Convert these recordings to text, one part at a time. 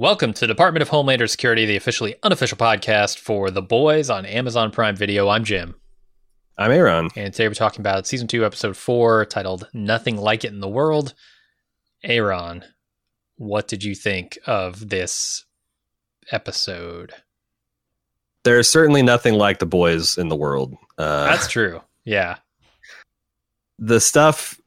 Welcome to Department of Homeland Security, the officially unofficial podcast for The Boys on Amazon Prime Video. I'm Jim. I'm Aaron. And today we're talking about season two, episode four, titled Nothing Like It in the World. Aaron, what did you think of this episode? There's certainly nothing like the boys in the world. Uh, That's true. Yeah. The stuff,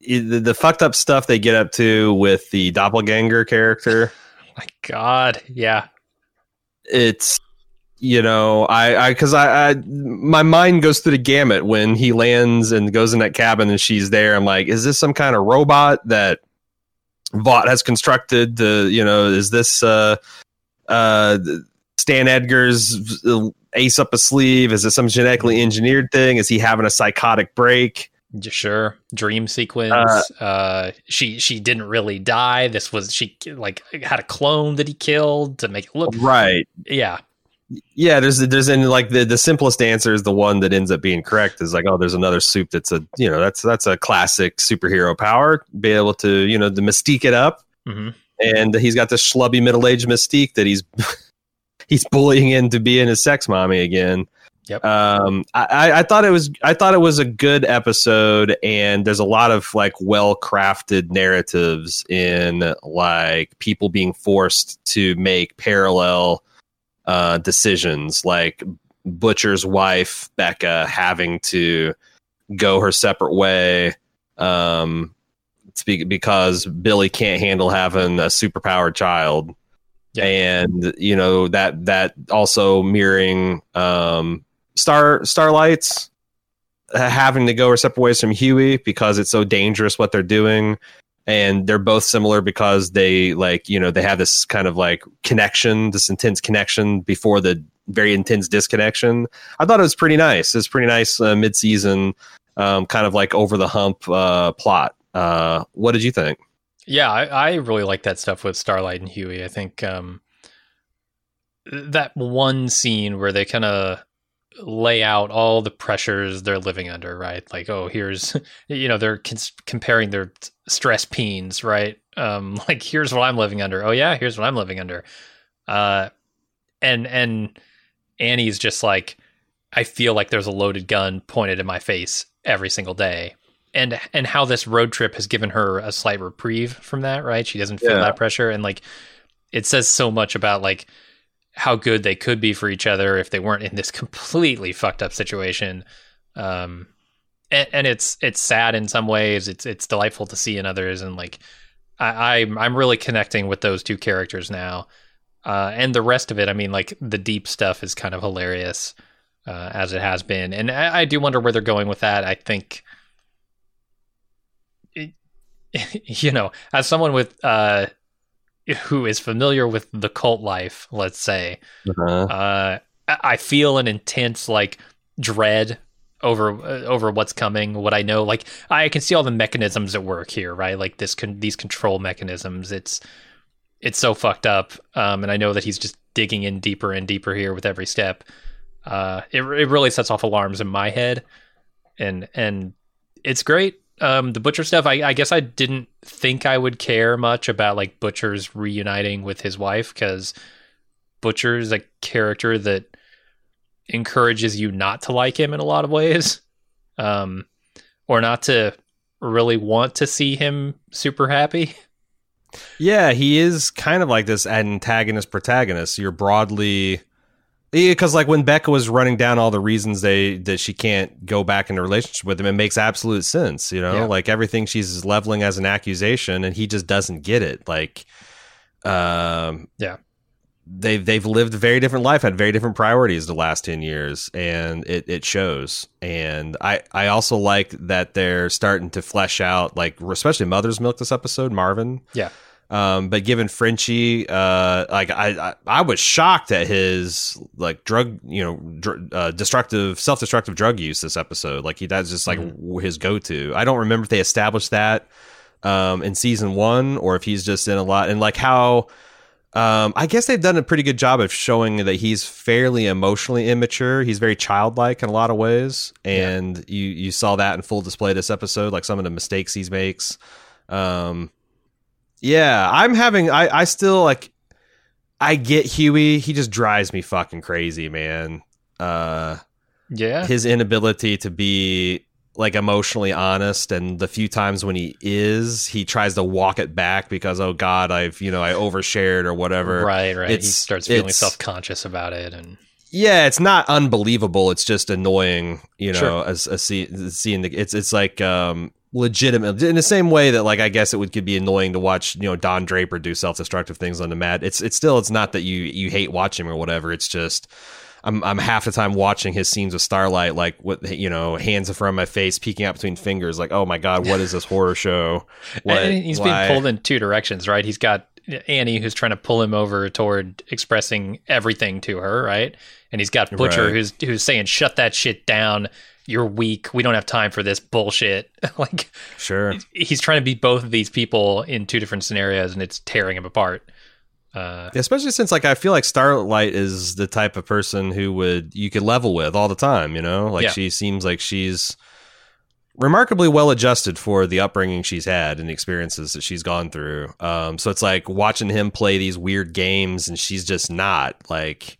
the, the fucked up stuff they get up to with the doppelganger character my god, yeah. It's you know, I I because I, I my mind goes through the gamut when he lands and goes in that cabin and she's there. I'm like, is this some kind of robot that Vought has constructed? To you know, is this uh uh Stan Edgar's ace up a sleeve? Is it some genetically engineered thing? Is he having a psychotic break? Sure, dream sequence. Uh, uh, she she didn't really die. This was she like had a clone that he killed to make it look right. Yeah, yeah. There's there's in like the the simplest answer is the one that ends up being correct. Is like oh, there's another soup that's a you know that's that's a classic superhero power. Be able to you know to mystique it up, mm-hmm. and he's got this schlubby middle aged mystique that he's he's bullying into being his sex mommy again. Yep. Um, I, I thought it was I thought it was a good episode, and there's a lot of like well crafted narratives in like people being forced to make parallel uh, decisions, like Butcher's wife Becca having to go her separate way. Um, because Billy can't handle having a superpowered child. Yeah. and you know that that also mirroring um Star Starlights having to go her separate ways from Huey because it's so dangerous what they're doing. And they're both similar because they like, you know, they have this kind of like connection, this intense connection before the very intense disconnection. I thought it was pretty nice. It's pretty nice uh, mid season, um, kind of like over the hump uh, plot. Uh, what did you think? Yeah, I, I really like that stuff with Starlight and Huey. I think um, that one scene where they kind of lay out all the pressures they're living under, right? Like, oh, here's, you know, they're cons- comparing their stress peens, right? Um, like, here's what I'm living under. Oh yeah, here's what I'm living under. Uh, and and Annie's just like, I feel like there's a loaded gun pointed in my face every single day. And and how this road trip has given her a slight reprieve from that, right? She doesn't feel yeah. that pressure, and like, it says so much about like how good they could be for each other if they weren't in this completely fucked up situation. Um, and, and, it's it's sad in some ways. It's it's delightful to see in others, and like I, I'm I'm really connecting with those two characters now. Uh, and the rest of it, I mean, like the deep stuff is kind of hilarious uh, as it has been, and I, I, do wonder where they're going with that. I think, you know, as someone with uh, who is familiar with the cult life, let's say, uh-huh. uh, I feel an intense like dread over uh, over what's coming. What I know, like I can see all the mechanisms at work here, right? Like this, con- these control mechanisms. It's it's so fucked up, um, and I know that he's just digging in deeper and deeper here with every step. Uh, it it really sets off alarms in my head, and and it's great um, the Butcher stuff, I, I, guess I didn't think I would care much about like Butcher's reuniting with his wife because Butcher is a character that encourages you not to like him in a lot of ways, um, or not to really want to see him super happy. Yeah, he is kind of like this antagonist protagonist. You're broadly because like when Becca was running down all the reasons they that she can't go back into relationship with him, it makes absolute sense. You know, yeah. like everything she's leveling as an accusation, and he just doesn't get it. Like, um, yeah, they've they've lived a very different life, had very different priorities the last ten years, and it it shows. And I I also like that they're starting to flesh out, like especially Mother's Milk this episode, Marvin. Yeah um, but given Frenchie, uh, like I, I, I, was shocked at his like drug, you know, dr- uh, destructive, self-destructive drug use this episode. Like he, that's just like mm-hmm. his go-to. I don't remember if they established that um, in season one or if he's just in a lot and like how. Um, I guess they've done a pretty good job of showing that he's fairly emotionally immature. He's very childlike in a lot of ways, and yeah. you you saw that in full display this episode, like some of the mistakes he makes. Um, yeah, I'm having. I I still like. I get Huey. He just drives me fucking crazy, man. Uh, Yeah. his inability to be like emotionally honest and the few times when he is he tries to walk it back because oh god i've you know i overshared or whatever Right, right. He starts feeling self conscious about it and yeah it's not unbelievable it's just annoying you know Sure. as a see, seeing the it's it's like um legitimate in the same way that like i guess it would could be annoying to watch you know don draper do self-destructive things on the mat it's it's still it's not that you you hate watching him or whatever it's just I'm I'm half the time watching his scenes with Starlight, like what you know, hands in front of my face, peeking out between fingers, like, oh my god, what is this horror show? What, and he's why- being pulled in two directions, right? He's got Annie who's trying to pull him over toward expressing everything to her, right? And he's got Butcher Right. who's who's saying, "Shut that shit down. You're weak. We don't have time for this bullshit." like Sure, he's trying to be both of these people in two different scenarios, and it's tearing him apart. Uh, especially since like I feel like Starlight is the type of person who would you could level with all the time. You know, like Yeah. she seems like she's remarkably well adjusted for the upbringing she's had and the experiences that she's gone through. Um, so it's like watching him play these weird games, and she's just not like.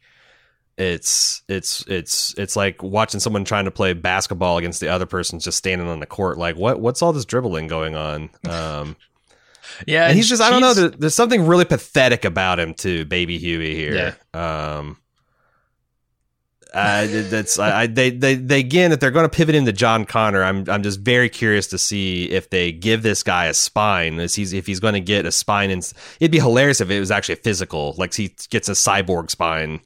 It's it's it's it's like watching someone trying to play basketball against the other person just standing on the court. Like what what's all this dribbling going on? Um, yeah, and he's just I don't know. she's- There, there's something really pathetic about him too, baby Huey here. Um, uh, that's I, I they, they they again if they're going to pivot into John Connor, I'm I'm just very curious to see if they give this guy a spine. Is he's if he's going to get a spine, and it'd be hilarious if it was actually physical, like he gets a cyborg spine.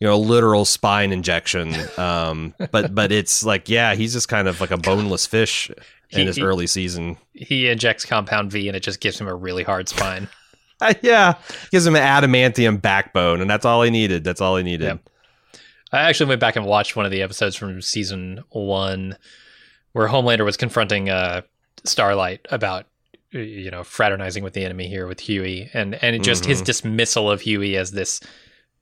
You know, a literal spine injection. Um, but but it's like, yeah, he's just kind of like a boneless fish in He- his he- early season. he injects compound V, and it just gives him a really hard spine. yeah, gives him an adamantium backbone, and that's all he needed. That's all he needed. Yep. I actually went back and watched one of the episodes from season one where Homelander was confronting uh, Starlight about you know fraternizing with the enemy here with Huey and and just his Mhm. dismissal of Huey as this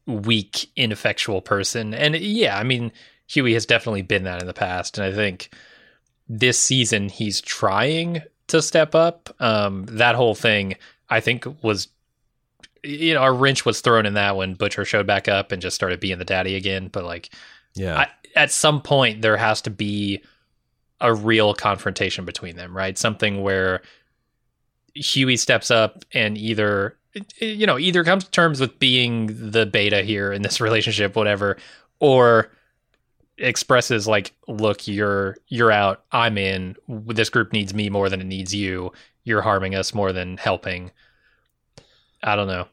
weak ineffectual person and yeah I mean Huey has definitely been that in the past and I think this season he's trying to step up um that whole thing I think was you know, a wrench was thrown in that when Butcher showed back up and just started being the daddy again. But like, Yeah, I, at some point, there has to be a real confrontation between them, right? Something where Huey steps up and either, you know, either comes to terms with being the beta here in this relationship, whatever, or expresses like, "Look, you're you're out. I'm in. This group needs me more than it needs you. You're harming us more than helping." I don't know.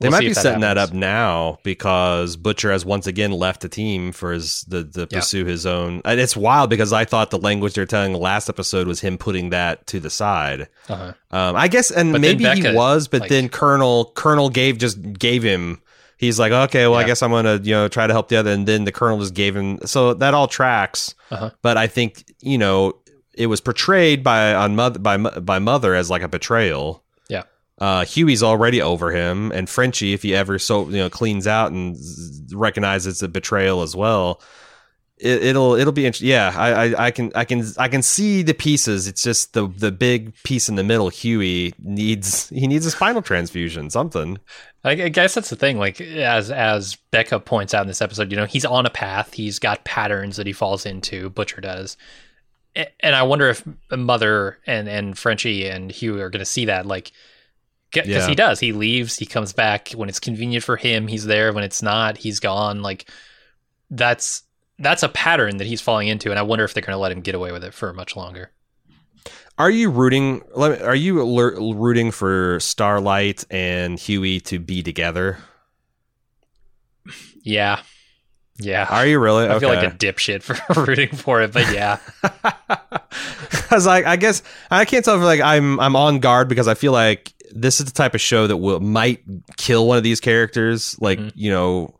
They We'll might be if setting that up now because Butcher has once again left the team for his the the Yeah. pursue his own. And it's wild because I thought the language they're telling the last episode was him putting that to the side. Uh-huh. Um, I guess, and But maybe he was, but like- then Colonel Colonel gave just gave him. He's like, okay, well, I guess I'm gonna you know try to help the other, and then the Colonel just gave him. So that all tracks. Uh-huh. But I think you know it was portrayed by on mother by by mother as like a betrayal. Uh, Huey's already over him, and Frenchie, if he ever so you know cleans out and recognizes a betrayal as well, it, it'll it'll be interesting. Yeah, I, I I can I can I can see the pieces. It's just the the big piece in the middle. Huey needs he needs a spinal transfusion, something. I guess that's the thing. Like as as Becca points out in this episode, you know, he's on a path. He's got patterns that he falls into. Butcher does, and I wonder if Mother and and Frenchie and Hugh are going to see that. Like, because Yeah. he does. He leaves. He comes back when it's convenient for him. He's there when it's not. He's gone. Like that's that's a pattern that he's falling into, and I wonder if they're going to let him get away with it for much longer. Are you rooting? Are you rooting for Starlight and Huey to be together? Yeah, yeah. Are you really? I feel like a dipshit for rooting for it, but yeah. Because like I guess I can't tell if like I'm I'm on guard because I feel like this is the type of show that will might kill one of these characters, like Mhm. you know,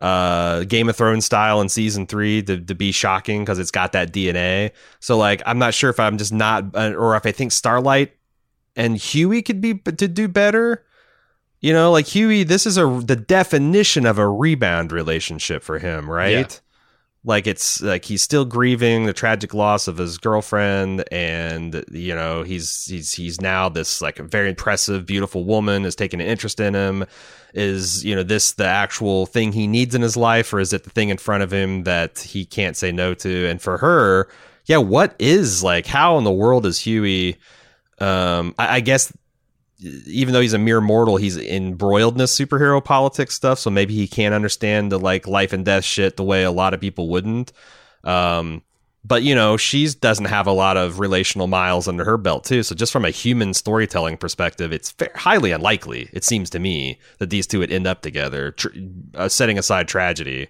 uh, Game of Thrones style in season three to, to be shocking because it's got that DNA. So like I'm not sure if I'm just not uh, or if I think Starlight and Huey could be to do better. You know, like Huey, this is a the definition of a rebound relationship for him, right? Like it's like he's still grieving the tragic loss of his girlfriend and you know he's he's he's now this like very impressive beautiful woman is taking an interest in him. Is you know this the actual thing he needs in his life or is it the thing in front of him that he can't say no to? And for her yeah what is like how in the world is huey um I, I guess even though he's a mere mortal, he's embroiled in this superhero politics stuff. So maybe he can't understand the like life and death shit the way a lot of people wouldn't. Um, but you know, she doesn't have a lot of relational miles under her belt too. So just from a human storytelling perspective, it's fair, highly unlikely. It seems to me that these two would end up together, tr- uh, setting aside tragedy.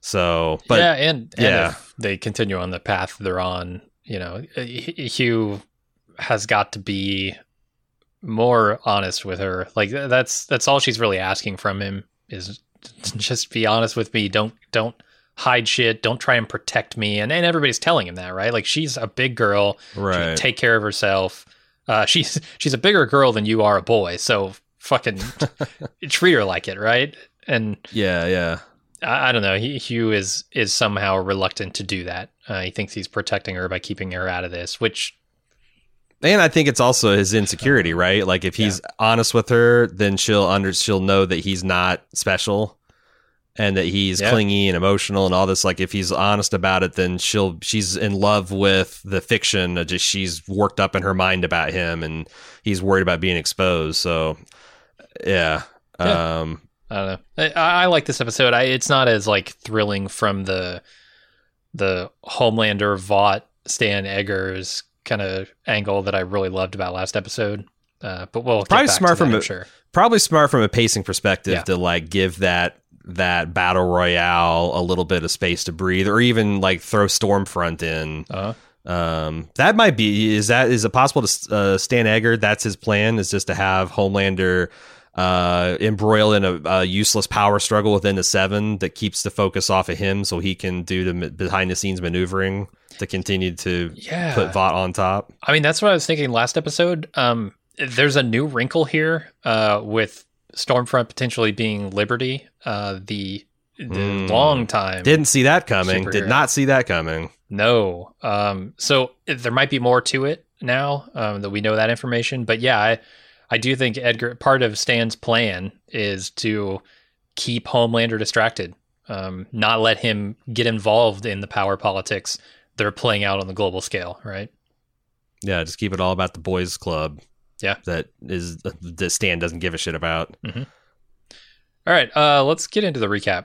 So, but yeah, and, and yeah, if they continue on the path they're on, you know, Hugh has got to be more honest with her. Like that's that's all she's really asking from him is just be honest with me. Don't don't hide shit. Don't try and protect me. And and everybody's telling him that, right? Like she's a big girl. Right. take care of herself. Uh, she's she's a bigger girl than you are a boy. So fucking treat her like it, right? And yeah, yeah. I, I don't know. He, Hugh is is somehow reluctant to do that. Uh, he thinks he's protecting her by keeping her out of this, which and I think it's also his insecurity, right? Like if he's yeah. honest with her, then she'll under she'll know that he's not special and that he's yeah. clingy and emotional and all this like if he's honest about it then she'll she's in love with the fiction just she's worked up in her mind about him and he's worried about being exposed so yeah, yeah. um i don't know I, I, like this episode I, it's not as like thrilling from the the homelander vought stan edgar's kind of angle that I really loved about last episode. Uh, but we'll probably smart from that, a, sure. probably smart from a pacing perspective yeah. to like give that that battle royale a little bit of space to breathe, or even like throw Stormfront in. Uh-huh. Um, that might be is that is it possible to uh, Stan Edgar? That's his plan is just to have Homelander uh, embroiled in a, a, useless power struggle within the seven that keeps the focus off of him, so he can do the behind the scenes maneuvering to continue to yeah. put Vought on top. I mean, that's what I was thinking last episode. Um, there's a new wrinkle here uh, with Stormfront potentially being Liberty, uh, the the mm. long time. Didn't see that coming. Superhero. Did not see that coming. No. Um, so there might be more to it now um, that we know that information. But yeah, I I do think Edgar part of Stan's plan is to keep Homelander distracted, um, not let him get involved in the power politics they're playing out on the global scale, right? Yeah, just keep it all about the boys' club. Yeah, that is the Stan doesn't give a shit about. Mm-hmm. All right, uh, let's get into the recap.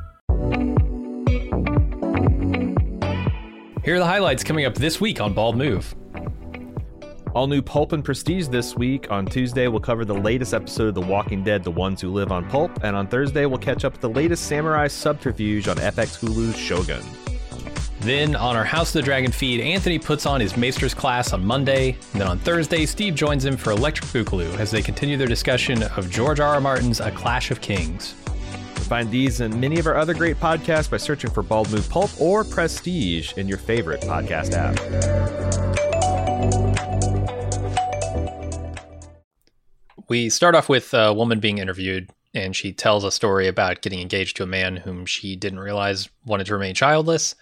Here are the highlights coming up this week on Bald Move. All new Pulp and Prestige this week. On Tuesday, we'll cover the latest episode of The Walking Dead, The Ones Who Live on Pulp. And on Thursday, we'll catch up with the latest Samurai Subterfuge on FX Hulu's Shogun. Then on our House of the Dragon feed, Anthony puts on his Maester's class on Monday. And then on Thursday, Steve joins him for Electric Boogaloo as they continue their discussion of George R. R. Martin's A Clash of Kings. Find these and many of our other great podcasts by searching for Bald Move Pulp or Prestige in your favorite podcast app. We start off with a woman being interviewed, and she tells a story about getting engaged to a man whom she didn't realize wanted to remain childless.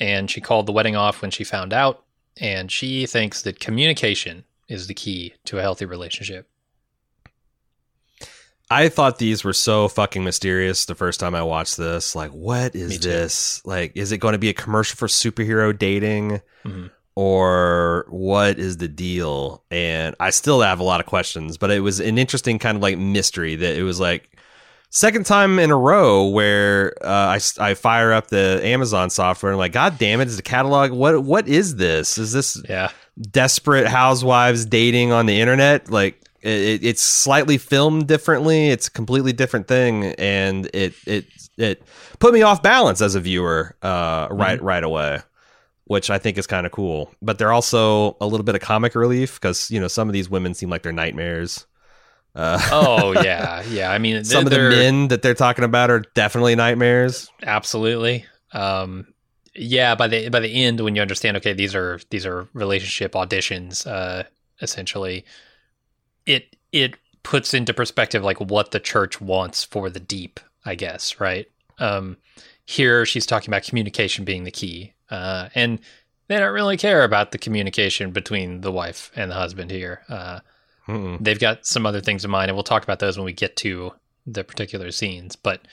And she called the wedding off when she found out. And she thinks that communication is the key to a healthy relationship. I thought these were so fucking mysterious the first time I watched this. Like, what is this? Like, is it going to be a commercial for superhero dating? Mm-hmm. Or what is the deal? And I still have a lot of questions, but it was an interesting kind of like mystery that it was like second time in a row where uh, I, I fire up the Amazon software and I'm like, God damn it, is the catalog? What what is this? Is this yeah desperate housewives dating on the internet? Like it, it's slightly filmed differently. It's a completely different thing, and it it it put me off balance as a viewer uh, right Mm-hmm. right away, which I think is kind of cool. But they're also a little bit of comic relief because you know some of these women seem like they're nightmares. Uh, Oh yeah, yeah. I mean, some of the men that they're talking about are definitely nightmares. absolutely. Um, yeah, by the by the end, when you understand, okay, these are these are relationship auditions, uh, essentially, it it puts into perspective like what the church wants for the deep, I guess, right? Um, here she's talking about communication being the key, uh, and they don't really care about the communication between the wife and the husband here. Uh, they've got some other things in mind, and we'll talk about those when we get to the particular scenes. But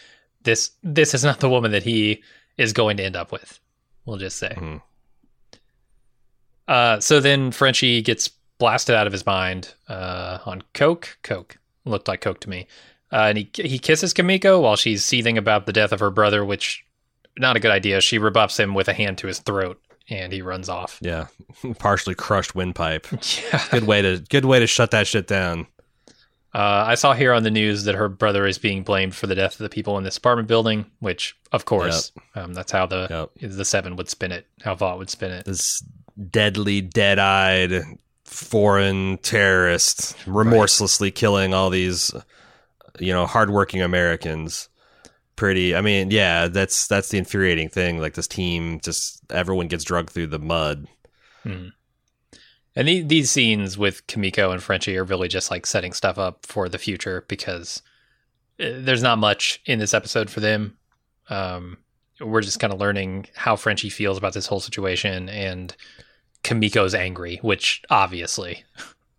this this is not the woman that he is going to end up with. We'll just say. Mhm. Uh, so then Frenchie gets blasted out of his mind uh, on coke. Coke looked like coke to me, uh, and he he kisses Kimiko while she's seething about the death of her brother, which not a good idea. She rebuffs him with a hand to his throat, and he runs off. Yeah, partially crushed windpipe. Yeah. Good way to good way to shut that shit down. Uh, I saw here on the news that her brother is being blamed for the death of the people in this apartment building, which, of course, um, that's how the Yep. the Seven would spin it, how Vought would spin it. This deadly, dead-eyed foreign terrorist remorselessly killing all these, you know, hardworking Americans. Pretty. I mean, yeah, that's that's the infuriating thing. Like this team, just everyone gets drugged through the mud. Mhm. And the, these scenes with Kimiko and Frenchie are really just like setting stuff up for the future because uh, there's not much in this episode for them. Um, we're just kind of learning how Frenchie feels about this whole situation, and Kimiko's angry, which obviously,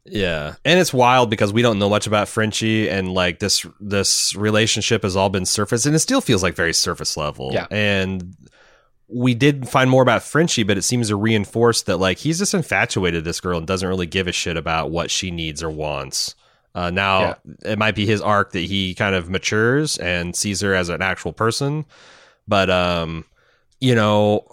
Yeah, and it's wild because we don't know much about Frenchie, and like this this relationship has all been surface, and it still feels like very surface level. Yeah. and we did find more about Frenchie, but it seems to reinforce that like he's just infatuated with this girl and doesn't really give a shit about what she needs or wants. Uh, now it might be his arc that he kind of matures and sees her as an actual person, but um, you know,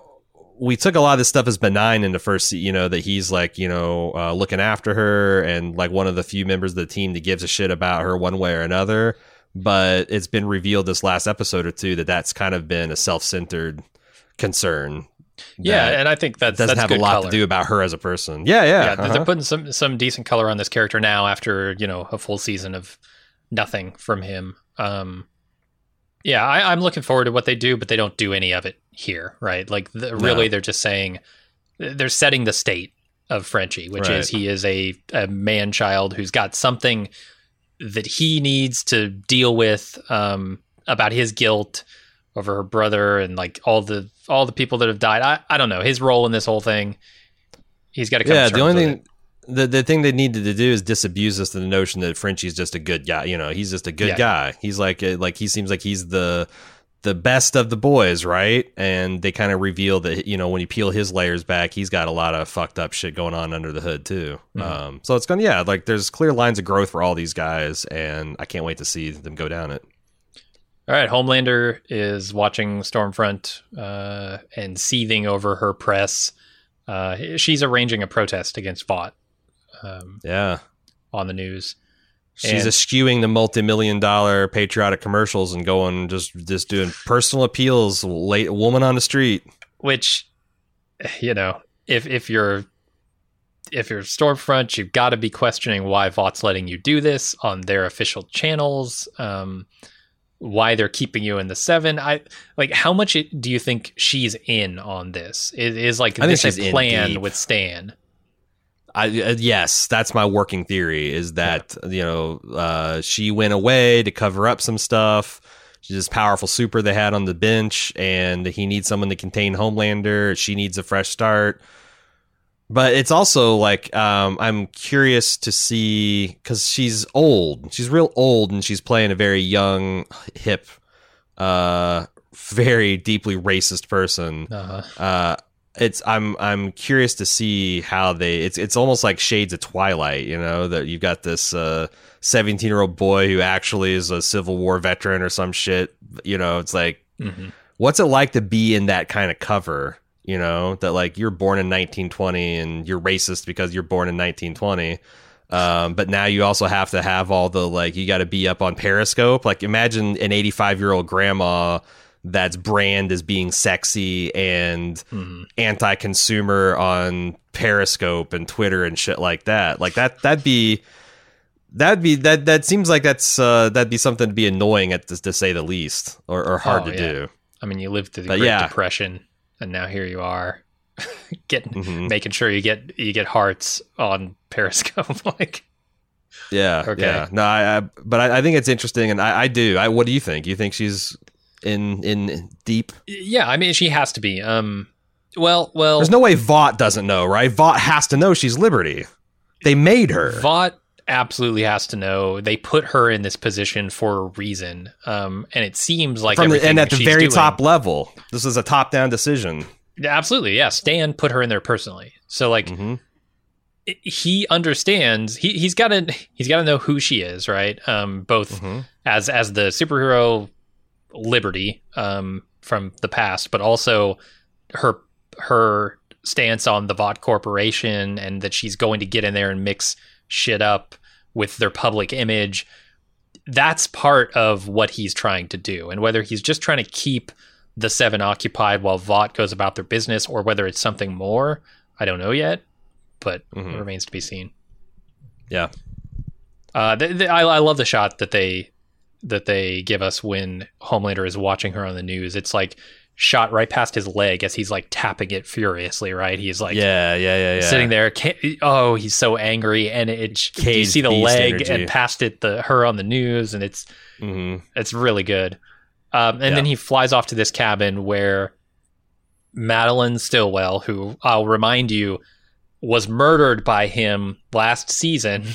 we took a lot of this stuff as benign in the first, you know, that he's like, you know, uh, looking after her and like one of the few members of the team that gives a shit about her one way or another. But it's been revealed this last episode or two that that's kind of been a self-centered concern. yeah, and I think that doesn't have a lot color. to do about her as a person. Yeah, yeah, yeah, they're uh-huh. putting some some decent color on this character now after you know a full season of nothing from him. Um, yeah, I, I'm looking forward to what they do, but they don't do any of it here, right? Like the, really, they're just saying they're setting the state of Frenchie, which Right. is he is a a man child who's got something that he needs to deal with um, about his guilt over her brother and like all the all the people that have died. I, I don't know his role in this whole thing. He's got to come. yeah, to the only thing the the thing they needed to do is disabuse us of the notion that Frenchie's just a good guy. You know, he's just a good Yeah. guy. He's like like he seems like he's the the best of the boys, right? And they kind of reveal that you know when you peel his layers back, he's got a lot of fucked up shit going on under the hood too. Mhm. Um, so it's gonna yeah, like there's clear lines of growth for all these guys, and I can't wait to see them go down it. All right, Homelander is watching Stormfront uh, and seething over her press. Uh, she's arranging a protest against Vought um, Yeah. on the news. She's And- eschewing the multi-million dollar patriotic commercials and going just just doing personal appeals, late woman on the street. Which, you know, if if you're if you're Stormfront, you've got to be questioning why Vought's letting you do this on their official channels. Um, why they're keeping you in the seven? I like how much do you think she's in on this? Is, is like I this a plan with Stan? I, uh, yes, that's my working theory. Is that you know uh, she went away to cover up some stuff. She's this powerful super they had on the bench, and he needs someone to contain Homelander. She needs a fresh start. But it's also like um, I'm curious to see because she's old. She's real old, and she's playing a very young, hip, uh, very deeply racist person Uh-huh. It's i'm i'm curious to see how they it's it's almost like shades of twilight you know that you've got this uh 17 year old boy who actually is a civil war veteran or some shit you know it's like Mhm. what's it like to be in that kind of cover you know that like you're born in 1920 and you're racist because you're born in 1920 Um, but now you also have to have all the like you got to be up on Periscope. Like imagine an 85 year old grandma that's brand as being sexy and Mhm. anti-consumer on Periscope and Twitter and shit like that. Like that that'd be that'd be that that seems like that's uh that'd be something to be annoying at to, to say the least or, or hard Oh, to yeah. do. I mean, you lived through the But Great yeah. Depression, and now here you are, getting Mhm. making sure you get you get hearts on Periscope. like, Yeah. Okay. Yeah. No, I, I but I, I think it's interesting and I, I do. I what do you think? You think she's in in deep? yeah, I mean, she has to be. Um, well, well, There's no way Vought doesn't know, right? Vought has to know she's Liberty. They made her. Vought absolutely has to know. They put her in this position for a reason. Um, and it seems like From the, and at the very doing- top level. This is a top down decision. absolutely, yeah. Stan put her in there personally. So like, hmm he understands. He he's got to he's got to know who she is, right? Um, both hmm as as the superhero Liberty um, from the past, but also her her stance on the Vought Corporation and that she's going to get in there and mix shit up with their public image. That's part of what he's trying to do, and whether he's just trying to keep the seven occupied while Vought goes about their business, or whether it's something more, I don't know yet. But Mhm. it remains to be seen. Yeah. Uh, th th I, I love the shot that they that they give us when Homelander is watching her on the news. It's like shot right past his leg as he's like tapping it furiously. Right, he's like yeah, yeah, yeah, yeah. sitting there. Oh, he's so angry, and it you see the leg energy. and past it the her on the news, and it's hmm it's really good. Um, and Yeah. then he flies off to this cabin where Madeline Stillwell, who I'll remind you was murdered by him last season.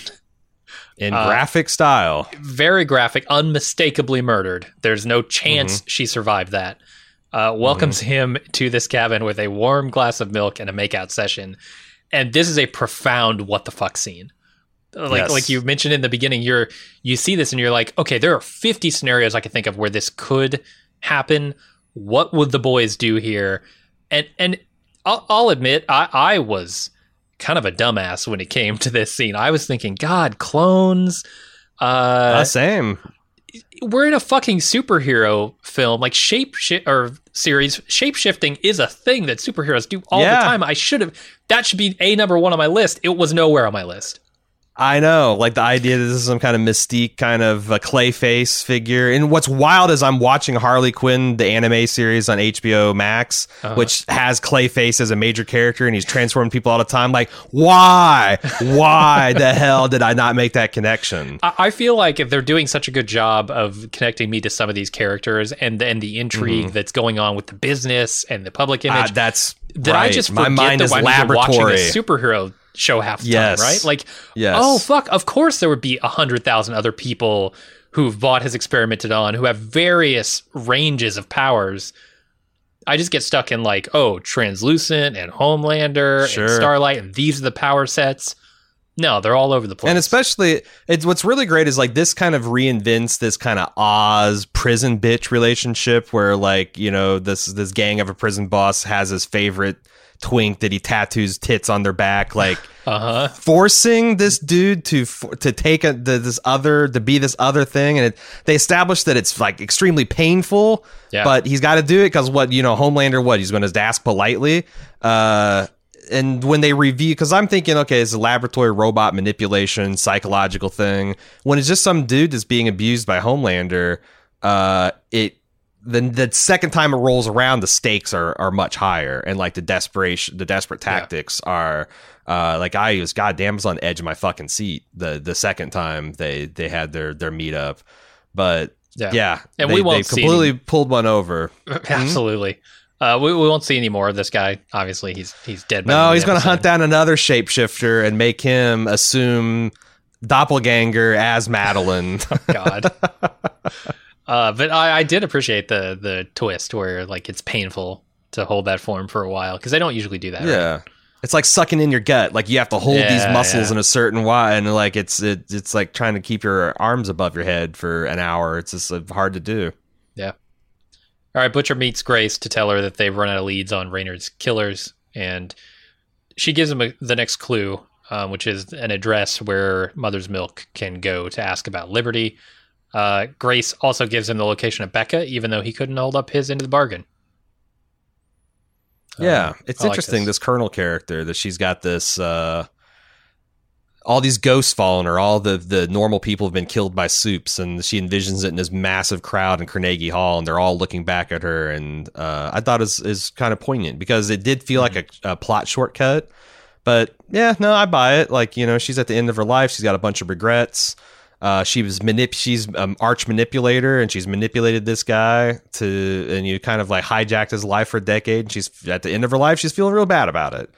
In Uh, graphic style. very graphic, unmistakably murdered. There's no chance Mm-hmm. she survived that. Uh, welcomes him to this cabin with a warm glass of milk and a makeout session. And this is a profound what the fuck scene. Like Yes. like you mentioned in the beginning, you're you see this and you're like, okay, there are 50 scenarios I can think of where this could happen. What would the boys do here? And and I'll, I'll admit, I, I was kind of a dumbass when it came to this scene. I was thinking, God, clones. Uh, Uh, same. we're in a fucking superhero film, like shape shi- or series. Shape shifting is a thing that superheroes do all Yeah. the time. I should have. That should be a number one on my list. It was nowhere on my list. I know, like the idea that this is some kind of mystique, kind of a clay face figure. And what's wild is I'm watching Harley Quinn, the anime series on HBO Max, Uh-huh. which has Clayface as a major character, and he's transforming people all the time. Like, why, why the hell did I not make that connection? I, I feel like if they're doing such a good job of connecting me to some of these characters and and the intrigue that's going on with the business and the public Mm-hmm. Ah, image, that's that right. I just my forget mind that is even watching laboratory. a superhero show half the Yes. time, right? Like, Yes. oh fuck, of course there would be a hundred thousand other people who Vought has experimented on who have various ranges of powers. I just get stuck in like, oh, translucent and Homelander Sure. and Starlight, and these are the power sets. No, they're all over the place. And especially, it's what's really great is like this kind of reinvents this kind of Oz prison bitch relationship where like you know this this gang of a prison boss has his favorite twink that he tattoos tits on their back, like uh huh. forcing this dude to to take a, the, this other to be this other thing, and it, they establish that it's like extremely painful, Yeah. but he's got to do it because what you know Homelander what he's going to ask politely. Uh, and when they review, because I'm thinking, okay, it's a laboratory robot manipulation, psychological thing. When it's just some dude that's being abused by Homelander, uh, it then the second time it rolls around, the stakes are are much higher, and like the desperation, the desperate tactics are. Uh, like I was, goddamn, was on edge of my fucking seat the the second time they they had their their meetup, but Yeah. yeah, And they, we won't completely any- pulled one over. Absolutely. Uh, we, we won't see any more of this guy. Obviously, he's he's dead. No, he's going to hunt down another shapeshifter and make him assume doppelganger as Madeline. God. uh, but I, I did appreciate the the twist where like it's painful to hold that form for a while because I don't usually do that. right? yeah. It's like sucking in your gut. Like you have to hold these muscles yeah. in a certain way, and like it's it, it's like trying to keep your arms above your head for an hour. It's just uh, hard to do. Yeah. All right, Butcher meets Grace to tell her that they've run out of leads on Raynor's killers, and she gives him a, the next clue. um, which is an address where Mother's Milk can go to ask about Liberty. Uh, Grace also gives him the location of Becca, even though he couldn't hold up his end of the bargain. Yeah, Um, it's I like interesting. this. this. Colonel character that she's got this. uh all these ghosts following her. All the the normal people have been killed by soups, and she envisions it in this massive crowd in Carnegie Hall, and they're all looking back at her. And uh, I thought is is kind of poignant because it did feel like a, a plot shortcut. But yeah, no, I buy it. Like you know, she's at the end of her life. She's got a bunch of regrets. Uh, she was manip. She's um, arch manipulator, and she's manipulated this guy to, and you kind of like hijacked his life for a decade. And she's at the end of her life. She's feeling real bad about it.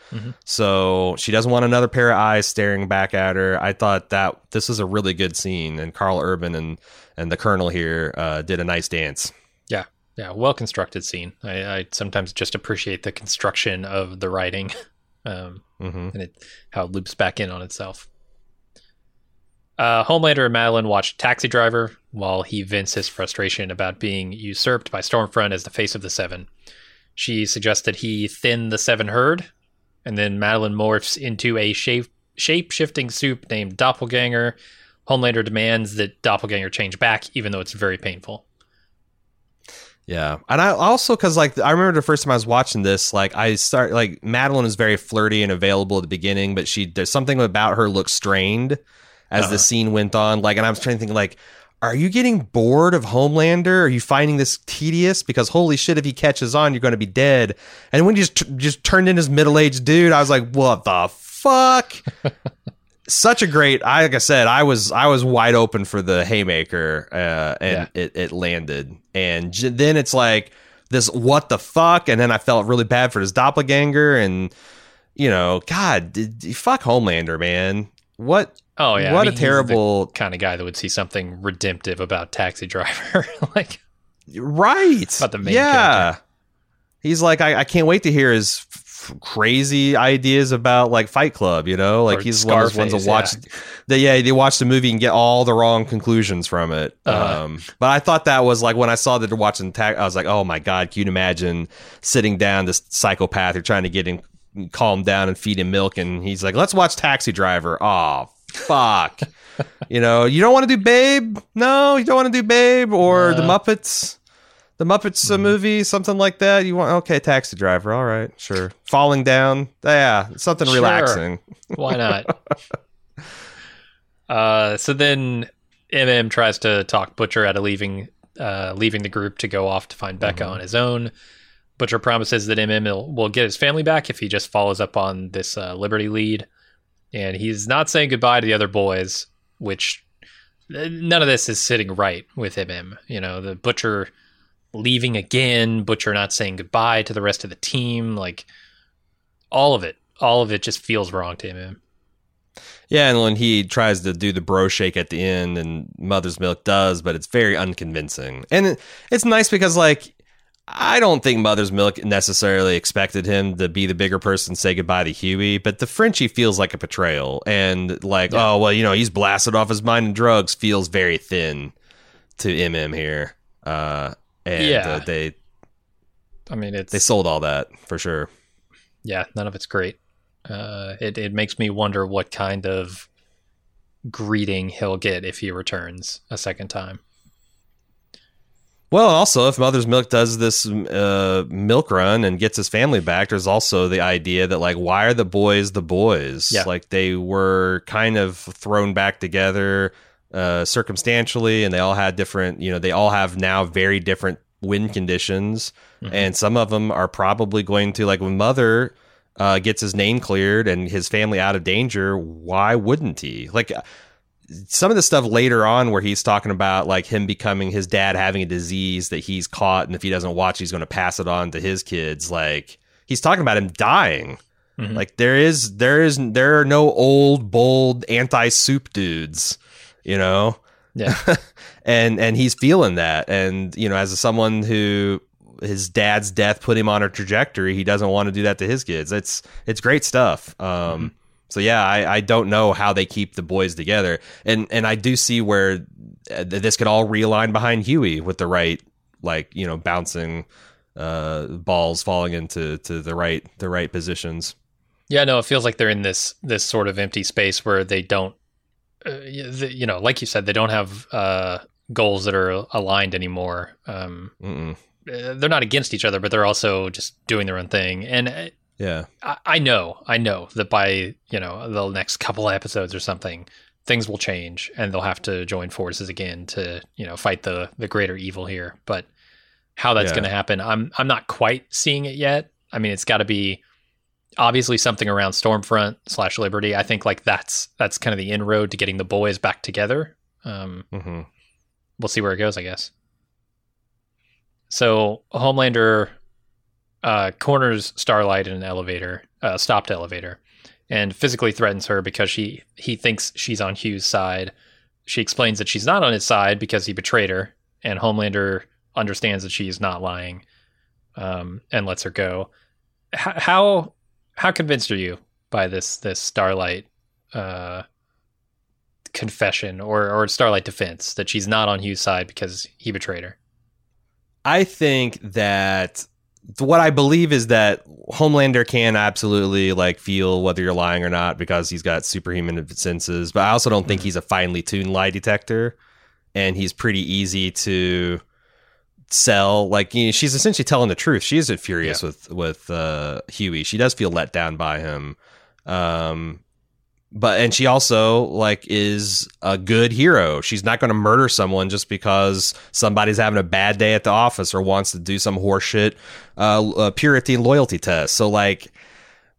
So she doesn't want another pair of eyes staring back at her. I thought that this is a really good scene, and Karl Urban and and the Colonel here uh, did a nice dance. Yeah, yeah, well constructed scene. I, I sometimes just appreciate the construction of the writing, um, hmm and it how it loops back in on itself. Uh, Homelander and Madeline watch Taxi Driver while he vents his frustration about being usurped by Stormfront as the face of the Seven. She suggests that he thin the Seven herd, and then Madeline morphs into a shape shifting soup named Doppelganger. Homelander demands that Doppelganger change back, even though it's very painful. Yeah, and I also because like I remember the first time I was watching this, like I start like Madeline is very flirty and available at the beginning, but she there's something about her looks strained as Uh-huh. the scene went on. Like, and I was trying to think like. Are you getting bored of Homelander? Are you finding this tedious? Because holy shit, if he catches on, you're going to be dead. And when he just just turned in his middle aged dude, I was like, what the fuck? Such a great. I like I said, I was I was wide open for the haymaker, uh, and it, it landed. And j- then it's like this, what the fuck? And then I felt really bad for his doppelganger, and you know, God, did, fuck Homelander, man. What Oh yeah, what I mean, a terrible kind of guy that would see something redemptive about Taxi Driver. like, right About the main yeah character. he's like I, I can't wait to hear his f- crazy ideas about like fight club you know like Or he's one of those ones that Scarface, watch that yeah they watch the movie and get all the wrong conclusions from it Uh-huh. um but i thought that was like when i saw that they're watching tag i was like oh my god can you imagine sitting down this psychopath you're trying to get him calm down and feed him milk and he's like let's watch taxi driver oh fuck you know you don't want to do babe no you don't want to do babe or the muppets the Muppets uh, movie, something like that. You want okay, Taxi Driver, all right, sure. Falling down, yeah, something Sure. relaxing. why not? uh, so then MM tries to talk Butcher out of leaving, uh, leaving the group to go off to find Becca Mm-hmm. on his own. Butcher promises that MM will, will get his family back if he just follows up on this uh, Liberty lead, and he's not saying goodbye to the other boys, which uh, none of this is sitting right with him. You know, the Butcher leaving again, Butcher not saying goodbye to the rest of the team, like all of it, all of it just feels wrong to him. Yeah, and when he tries to do the bro shake at the end, and Mother's Milk does, but it's very unconvincing. And it's nice because, like, I don't think Mother's Milk necessarily expected him to be the bigger person, say goodbye to Huey, but the Frenchie feels like a betrayal. And, like, Yeah. oh, well, you know, he's blasted off his mind and drugs, feels very thin to MM here. Uh, and Yeah. uh, they, I mean, it's they sold all that for sure. yeah, none of it's great. Uh, it it makes me wonder what kind of greeting he'll get if he returns a second time. Well, also, if Mother's Milk does this uh, milk run and gets his family back, there's also the idea that, like, why are the boys the boys? Yeah. Like, they were kind of thrown back together uh, circumstantially, and they all had different, you know, they all have now very different win conditions. And some of them are probably going to, like, when Mother uh, gets his name cleared and his family out of danger, why wouldn't he? Like, some of the stuff later on where he's talking about like him becoming his dad having a disease that he's caught and if he doesn't watch he's going to pass it on to his kids. Like he's talking about him dying. Mhm. like there is there is there are no old bold anti-soup dudes you know? Yeah, and and he's feeling that. And you know as someone who his dad's death put him on a trajectory he doesn't want to do that to his kids. It's it's great stuff. Um so yeah I, I don't know how they keep the boys together and and i do see where uh, th- this could all realign behind huey with the right like you know bouncing uh balls falling into to the right the right positions Yeah, no, it feels like they're in this this sort of empty space where they don't, uh, you know, like you said, they don't have uh, goals that are aligned anymore. Um, uh, they're not against each other, but they're also just doing their own thing. And uh, Yeah. I, I know, I know that by you know the next couple of episodes or something, things will change, and they'll have to join forces again to you know fight the the greater evil here. But how that's Yeah. going to happen, I'm I'm not quite seeing it yet. I mean, it's got to be obviously something around Stormfront slash Liberty. I think like that's that's kind of the inroad to getting the boys back together. Um, mm-hmm. we'll see where it goes, I guess. So Homelander uh, corners Starlight in an elevator, uh, stopped elevator, and physically threatens her because she he thinks she's on Hugh's side. She explains that she's not on his side because he betrayed her, and Homelander understands that she's not lying, um, and lets her go. H- how how convinced are you by this this Starlight uh, confession or or Starlight defense that she's not on Hugh's side because he betrayed her? I think that what I believe is that Homelander can absolutely like feel whether you're lying or not because he's got superhuman senses. But I also don't think he's a finely tuned lie detector, and he's pretty easy to sell. Like you know, she's essentially telling the truth. She isn't furious Yeah. with with uh, Huey. She does feel let down by him. Um, but and she also like is a good hero. She's not going to murder someone just because somebody's having a bad day at the office or wants to do some horseshit uh, uh, purity and loyalty test. So like.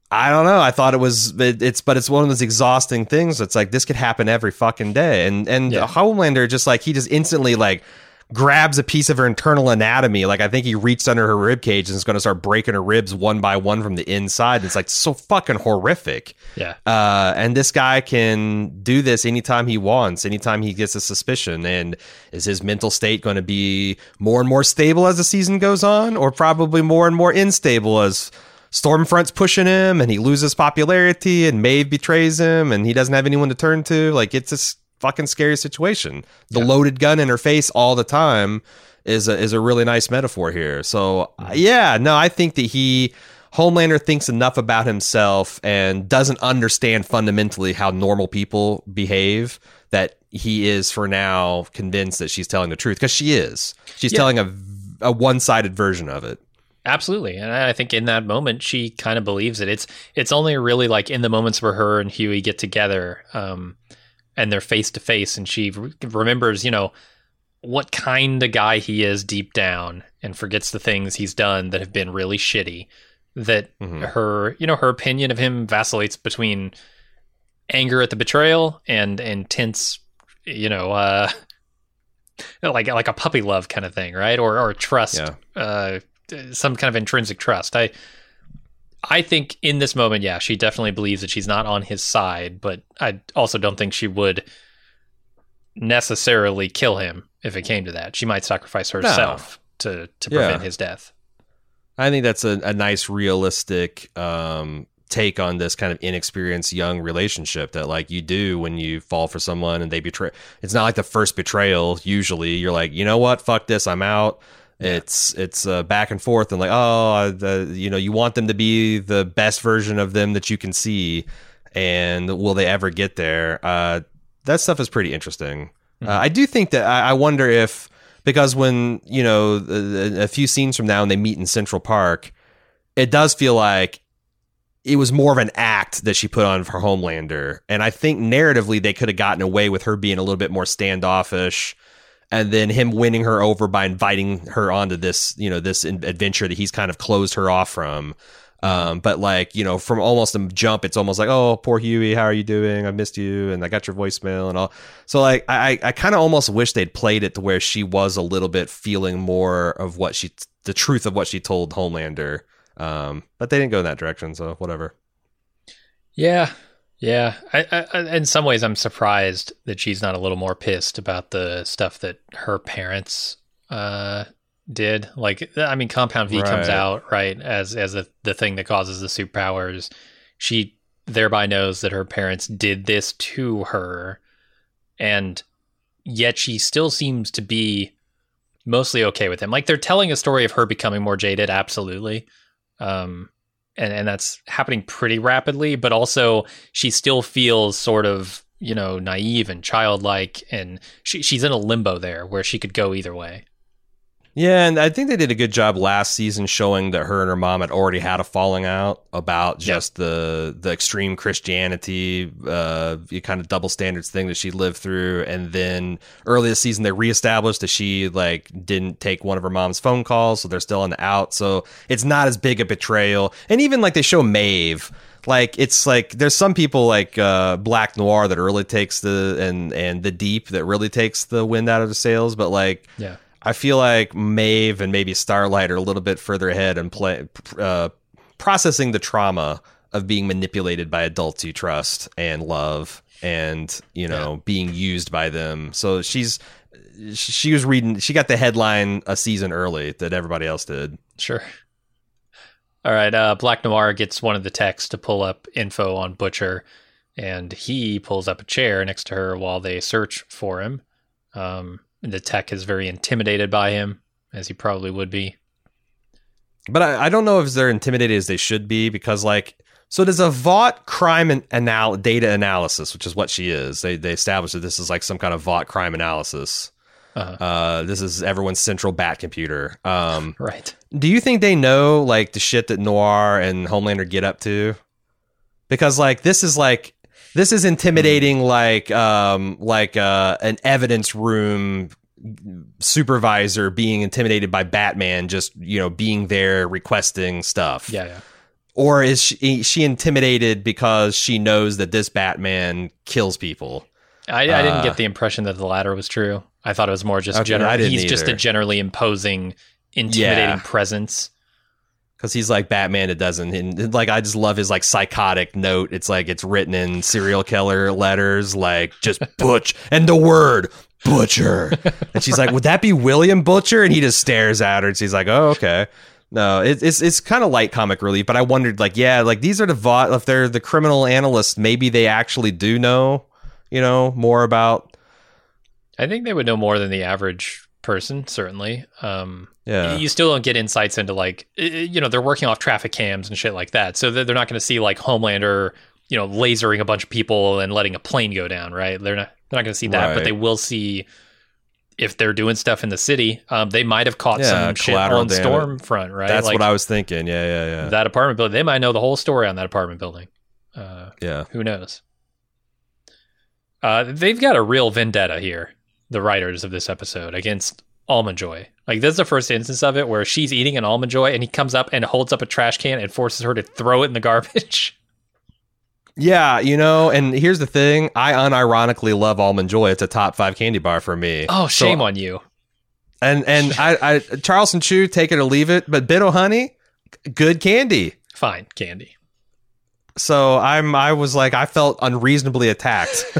I don't know. I thought it was it, it's, but it's one of those exhausting things. It's like this could happen every fucking day, and and Yeah. Homelander just like he just instantly like grabs a piece of her internal anatomy. Like I think he reached under her rib cage and is going to start breaking her ribs one by one from the inside. And It's like so fucking horrific. Yeah, Uh, and this guy can do this anytime he wants, anytime he gets a suspicion. And is his mental state going to be more and more stable as the season goes on, or probably more and more unstable as Stormfront's pushing him and he loses popularity and Maeve betrays him and he doesn't have anyone to turn to? Like, it's s- fucking scary situation. The loaded gun in her face all the time is a, is a really nice metaphor here. So, uh, yeah, no, I think that he. Homelander thinks enough about himself and doesn't understand fundamentally how normal people behave that he is for now convinced that she's telling the truth because she is. She's Yeah. telling a, a one-sided version of it. absolutely. And I think in that moment, she kind of believes it. It's it's only really like in the moments where her and Huey get together, um, and they're face to face, and she re- remembers, you know, what kind of guy he is deep down, and forgets the things he's done that have been really shitty. That Mhm. her, you know, her opinion of him vacillates between anger at the betrayal and intense, you know, uh, like like a puppy love kind of thing, right? Or or trust, Yeah. uh, some kind of intrinsic trust. I I think in this moment, yeah, she definitely believes that she's not on his side, but I also don't think she would necessarily kill him if it came to that. She might sacrifice herself to to Yeah. prevent his death. I think that's a, a nice, realistic um, take on this kind of inexperienced young relationship that, like, you do when you fall for someone and they betray. It's not like the first betrayal. Usually, you're like, you know what, fuck this, I'm out. It's it's uh, back and forth and like, oh, uh, the you know, you want them to be the best version of them that you can see, and will they ever get there? Uh, that stuff is pretty interesting. Uh, I do think that I, I wonder if because when you know a, a few scenes from now and they meet in Central Park, it does feel like it was more of an act that she put on for Homelander, and I think narratively they could have gotten away with her being a little bit more standoffish, and then him winning her over by inviting her onto this you know this adventure that he's kind of closed her off from. Um, but like you know, from almost a jump, it's almost like, oh, poor Huey, how are you doing? I missed you, and I got your voicemail and all. So like, I I kind of almost wish they'd played it to where she was a little bit feeling more of what she, the truth of what she told Homelander. Um, but they didn't go in that direction, so whatever. Yeah, yeah. I, I, in some ways, I'm surprised that she's not a little more pissed about the stuff that her parents uh, did. Like, I mean, Compound V comes out right as as the the thing that causes the superpowers. She thereby knows that her parents did this to her, and yet she still seems to be mostly okay with him. Like they're telling a story of her becoming more jaded, absolutely. Um, and and that's happening pretty rapidly. But also, she still feels sort of you know naive and childlike, and she, she's in a limbo there where she could go either way. Yeah, and I think they did a good job last season showing that her and her mom had already had a falling out about just the the extreme Christianity, uh, kind of double standards thing that she lived through, and then early this season they reestablished that she like didn't take one of her mom's phone calls, so they're still on the out. So it's not as big a betrayal, and even like they show Maeve like it's like there's some people like uh, Black Noir that really takes the and and the Deep that really takes the wind out of the sails, but like Yeah. I feel like Maeve and maybe Starlight are a little bit further ahead and play uh, processing the trauma of being manipulated by adults you trust and love, and you know being used by them. So she's she was reading. She got the headline a season early that everybody else did. Sure. All right. Uh, Black Noir gets one of the techs to pull up info on Butcher, and he pulls up a chair next to her while they search for him. Um, the tech is very intimidated by him, as he probably would be. But I, I don't know if they're intimidated as they should be because, like, so there's a Vought crime and anal- data analysis, which is what she is. They they established that this is like some kind of Vought crime analysis. Uh-huh. Uh, this is everyone's central bat computer. Um, Right. do you think they know like the shit that Noir and Homelander get up to? Because like this is like this is intimidating like um like uh an evidence room supervisor being intimidated by Batman just you know being there requesting stuff. Yeah. Yeah. Or is she, she intimidated because she knows that this Batman kills people? I, I didn't Uh, get the impression that the latter was true. I thought it was more just Okay, general. He's just a generally imposing, intimidating Yeah. presence. Because he's like Batman. It doesn't, and like I just love his like psychotic note. It's like it's written in serial killer letters, like just butch and the word butcher. and she's like, "Would that be William Butcher?" And he just stares at her, and she's like, "Oh, okay." No, it, it's it's kind of light comic relief, but I wondered, like, yeah, like these are the Vought, if they're the criminal analysts, maybe they actually do know, you know, more about. I think they would know more than the average person, certainly. Um, Yeah. You still don't get insights into like, you know, they're working off traffic cams and shit like that. So they're not going to see like Homelander, you know, lasering a bunch of people and letting a plane go down, right? They're not they're not going to see that, but they will see if they're doing stuff in the city. Um, they might have caught Yeah, some shit on damage. Stormfront, right? That's Like, what I was thinking. Yeah, yeah, yeah, That apartment building, they might know the whole story on that apartment building. Uh, yeah. who knows? Uh, they've got a real vendetta here, the writers of this episode, against Almond Joy. Like, this is the first instance of it where she's eating an Almond Joy and he comes up and holds up a trash can and forces her to throw it in the garbage. Yeah, you know, and here's the thing: I unironically love almond joy. It's a top five candy bar for me. Oh, So- shame on you. And and I, I Charleston Chew, take it or leave it, but Bit Honey, good candy. Fine, candy. So I'm I was like I felt unreasonably attacked.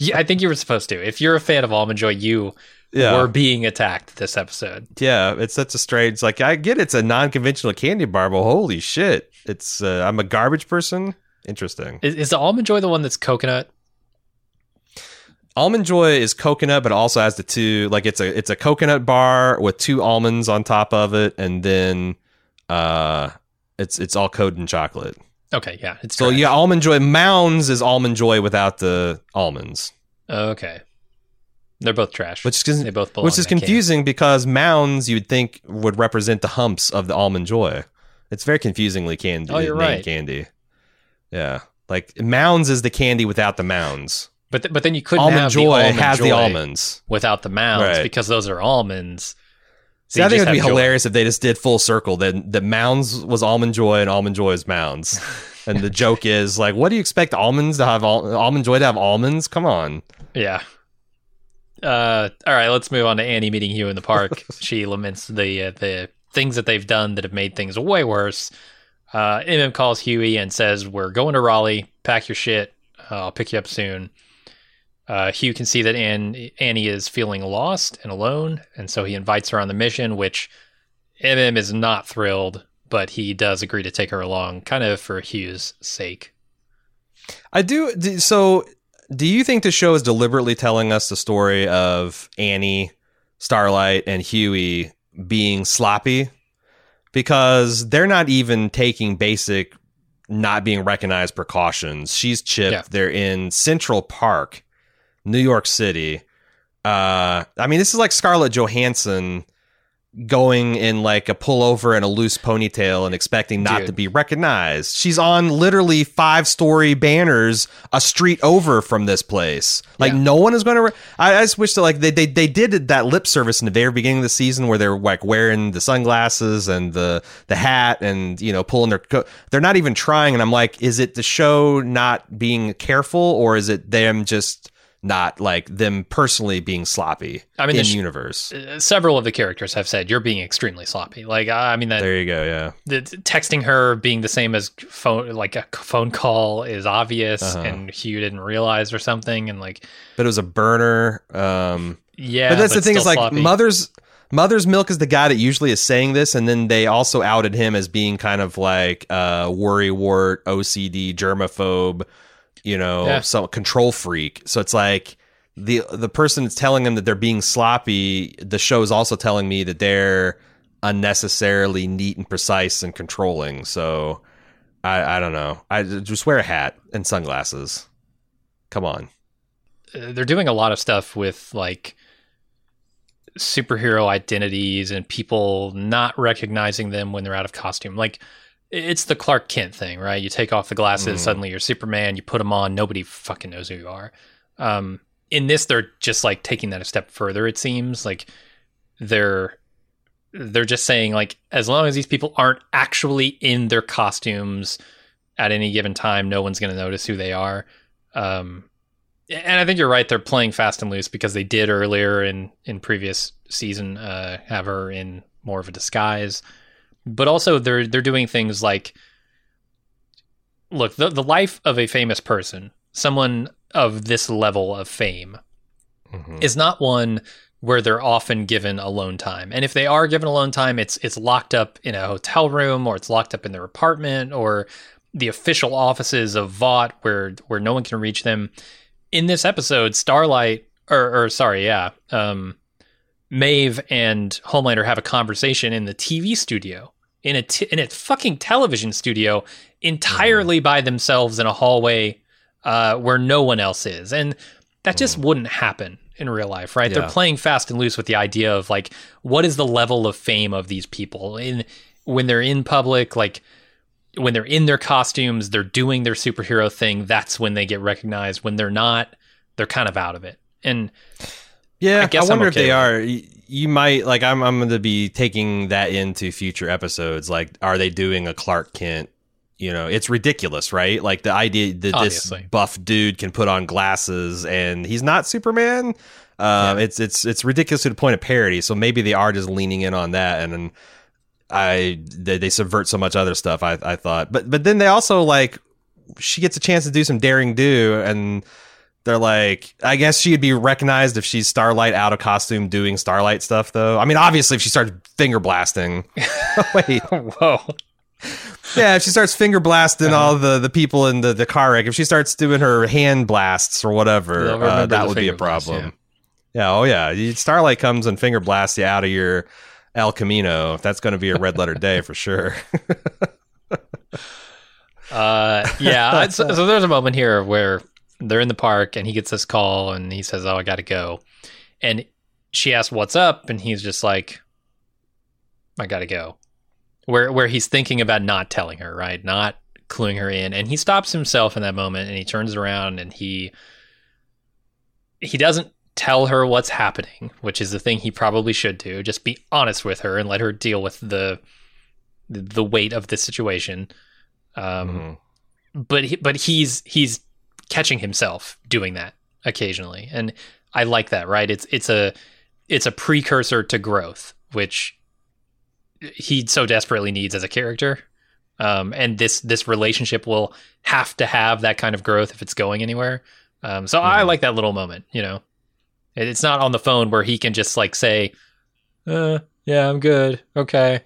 Yeah, I think you were supposed to. If you're a fan of Almond Joy, you yeah, were being attacked this episode. yeah. It's such a strange. It's like I get it's a non-conventional candy bar, but holy shit, it's uh, I'm a garbage person. Interesting. Is, is the Almond Joy the one that's coconut? Almond Joy is coconut, but also has the two like it's a it's a coconut bar with two almonds on top of it, and then uh, it's it's all coated in chocolate. Okay, yeah. It's So trash. yeah, almond joy mounds is almond joy without the almonds, Okay. They're both trash. which is they both which is confusing because mounds you'd think would represent the humps of the almond joy. It's very confusingly candy. Oh, you're right. Candy. Yeah, like mounds is the candy without the mounds. But th- but then you couldn't almond have joy the almond has the Joy almonds. without the mounds Right. because those are almonds. So See, I think it'd be joy. hilarious if they just did full circle. That the mounds was almond joy and almond joy is mounds. and the joke is like, what do you expect almonds to have? Al- almond joy to have almonds? Come on. Yeah. Uh, all right, let's move on to Annie meeting Hugh in the park. she laments the uh, the things that they've done that have made things way worse. Uh, MM calls Huey and says, "We're going to Raleigh. Pack your shit. Uh, I'll pick you up soon." Uh, Hugh can see that Ann- Annie is feeling lost and alone, and so he invites her on the mission. Which MM is not thrilled, but he does agree to take her along, kind of for Hugh's sake. I do. So, do you think the show is deliberately telling us the story of Annie, Starlight, and Huey being sloppy? because they're not even taking basic not being recognized precautions. She's chipped. Yeah. They're in Central Park, New York City. Uh, I mean, this is like Scarlett Johansson going in like a pullover and a loose ponytail and expecting not Dude. to be recognized. She's on literally five story banners a street over from this place. Like Yeah. no one is going to. Re- I, I just wish that like they, they they did that lip service in the very beginning of the season where they're like wearing the sunglasses and the the hat and you know pulling their coat. They're not even trying, and I'm like, is it the show not being careful or is it them just not like them personally being sloppy? I mean, the in sh- universe. Uh, Several of the characters have said you're being extremely sloppy. Like I mean that There you go. Yeah. the texting her being the same as phone like a phone call is obvious Uh-huh. and Hugh didn't realize or something and like But it was a burner. Um, yeah but that's the thing is like sloppy. mother's mother's milk is the guy that usually is saying this and then they also outed him as being kind of like uh worrywart ocd germaphobe you know Yeah. some control freak. So it's like the the person that's telling them that they're being sloppy. The show is also telling me that they're unnecessarily neat and precise and controlling. So i i don't know. I just wear a hat and sunglasses. Come on. Uh, they're doing a lot of stuff with like superhero identities and people not recognizing them when they're out of costume. Like it's the Clark Kent thing, right? You take off the glasses, Mhm. suddenly you're Superman. You put them on, nobody fucking knows who you are. Um, in this, they're just like taking that a step further. It seems like they're they're just saying like as long as these people aren't actually in their costumes at any given time, no one's going to notice who they are. Um, and I think you're right. They're playing fast and loose because they did earlier in in previous season uh, have her in more of a disguise, but also they're they're doing things like look the the life of a famous person, someone of this level of fame, Mhm. is not one where they're often given alone time. And if they are given alone time, it's it's locked up in a hotel room or it's locked up in their apartment or the official offices of Vought where where no one can reach them. In this episode, Starlight or, or sorry, yeah, um, Maeve and Homelander have a conversation in the TV studio in a t- in a fucking television studio entirely by themselves in a hallway uh, where no one else is, and that just wouldn't happen in real life, right? Yeah. They're playing fast and loose with the idea of like what is the level of fame of these people in when they're in public, like when they're in their costumes, they're doing their superhero thing. That's when they get recognized. When they're not, they're kind of out of it. And Yeah, I I, guess I'm wonder okay if they are. You might like. I'm. I'm going to be taking that into future episodes. Like, are they doing a Clark Kent? You know, it's ridiculous, right? Like the idea that Obviously. this buff dude can put on glasses and he's not Superman. Um, It's it's it's ridiculous to the point of parody. So maybe they are just leaning in on that, and then I they, they subvert so much other stuff. I I thought, but but then they also like she gets a chance to do some daring do and they're like i guess she'd be recognized if she's starlight out of costume doing starlight stuff though. I mean obviously if she starts finger blasting. Wait. Whoa, yeah if she starts finger blasting all the the people in the the car wreck if she starts doing her hand blasts or whatever uh, that would be a finger blast, problem. yeah. oh yeah. Starlight comes and finger blasts you out of your el camino. That's going to be a red letter day for sure. Uh, yeah. so, so there's a moment here where they're in the park and he gets this call and he says, "Oh, I got to go," and she asks, "What's up?" and he's just like, "I got to go." Where where he's thinking about not telling her, right? Not cluing her in, and he stops himself in that moment and he turns around and he he doesn't tell her what's happening, which is the thing he probably should do. Just be honest with her and let her deal with the the weight of the situation. Um, Mhm. but he, but he's he's catching himself doing that occasionally, and I like that. Right? It's it's a it's a precursor to growth, which he so desperately needs as a character. Um, and this this relationship will have to have that kind of growth if it's going anywhere. Um, so I Mhm. like that little moment. You know, it's not on the phone where he can just like say, uh, "Yeah, I'm good. Okay,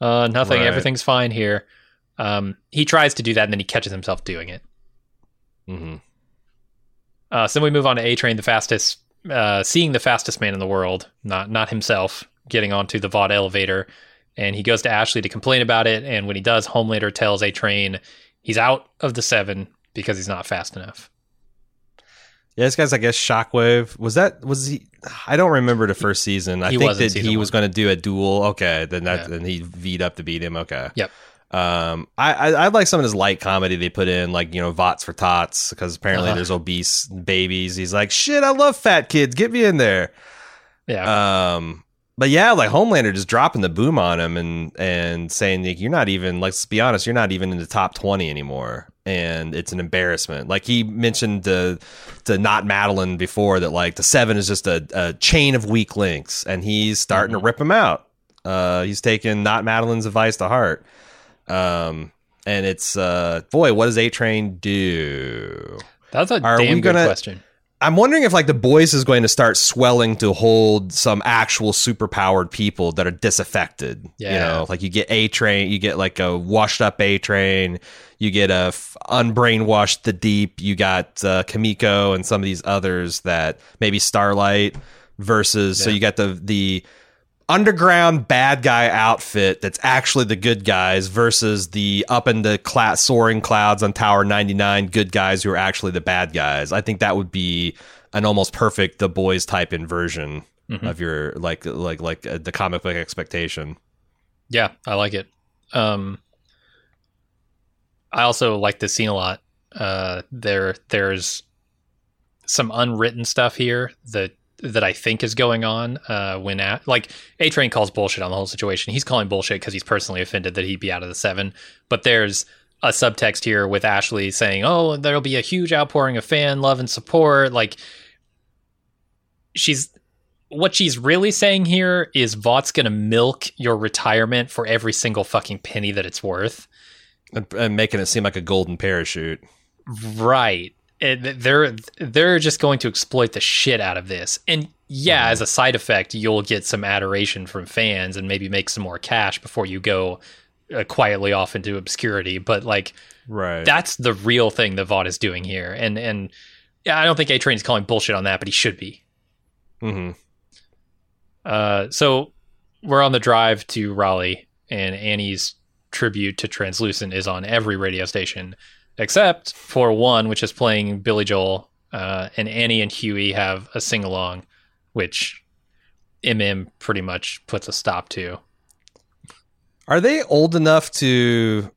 uh, nothing. Right. Everything's fine here." Um, he tries to do that, and then he catches himself doing it. Mhm. Uh, so then we move on to A Train, the fastest, uh, seeing the fastest man in the world, not not himself, getting onto the Vought elevator, and he goes to Ashley to complain about it. And when he does, Homelander tells A Train he's out of the seven because he's not fast enough. Yeah, this guy's I guess Shockwave. Was that was he? I don't remember the first season. I He think that he was going to do a duel. Okay, then that Yeah. then he V'd up to beat him. Okay. Yep. Um, I, I I like some of his light comedy they put in, like you know Vots for Tots, because apparently Uh-huh. there's obese babies. He's like, shit, I love fat kids. Get me in there. Yeah. Um, but yeah, like Homelander just dropping the boom on him and and saying like, you're not even. Let's be honest, you're not even in the top twenty anymore, and it's an embarrassment. Like he mentioned to to not Madeline before that like the seven is just a, a chain of weak links, and he's starting Mm-hmm. to rip him out. Uh, he's taking not Madeline's advice to heart. Um, and it's uh, boy, what does A Train do? That's a are damn good gonna- question. I'm wondering if like the boys is going to start swelling to hold some actual superpowered people that are disaffected. Yeah. You Yeah. know, like you get A train, you get like a washed up A train, you get a f- unbrainwashed the deep, you got uh, Kimiko and some of these others that maybe Starlight versus so you got the the underground bad guy outfit that's actually the good guys versus the up in the cla- soaring clouds on Tower 99 good guys who are actually the bad guys. I think that would be an almost perfect the boys type inversion Mhm. of your like like like uh, the comic book expectation. Yeah, I like it. Um, I also like this scene a lot. Uh, there, there's some unwritten stuff here that that I think is going on. Uh, when at, like A Train calls bullshit on the whole situation. He's calling bullshit because he's personally offended that he'd be out of the seven. But there's a subtext here with Ashley saying, "Oh, there'll be a huge outpouring of fan love and support." Like she's what she's really saying here is Vought's gonna milk your retirement for every single fucking penny that it's worth. And, and making it seem like a golden parachute. Right. And they're they're just going to exploit the shit out of this. And yeah, as a side effect, you'll get some adoration from fans and maybe make some more cash before you go uh, quietly off into obscurity. But like Right. that's the real thing that Vought is doing here. And and yeah, I don't think A Train is calling bullshit on that, but he should be. hmm Uh, so we're on the drive to Raleigh, and Annie's tribute to Translucent is on every radio station except for one, which is playing Billy Joel. Uh, and Annie and Huey have a sing along, which MM pretty much puts a stop to. Are they old enough to?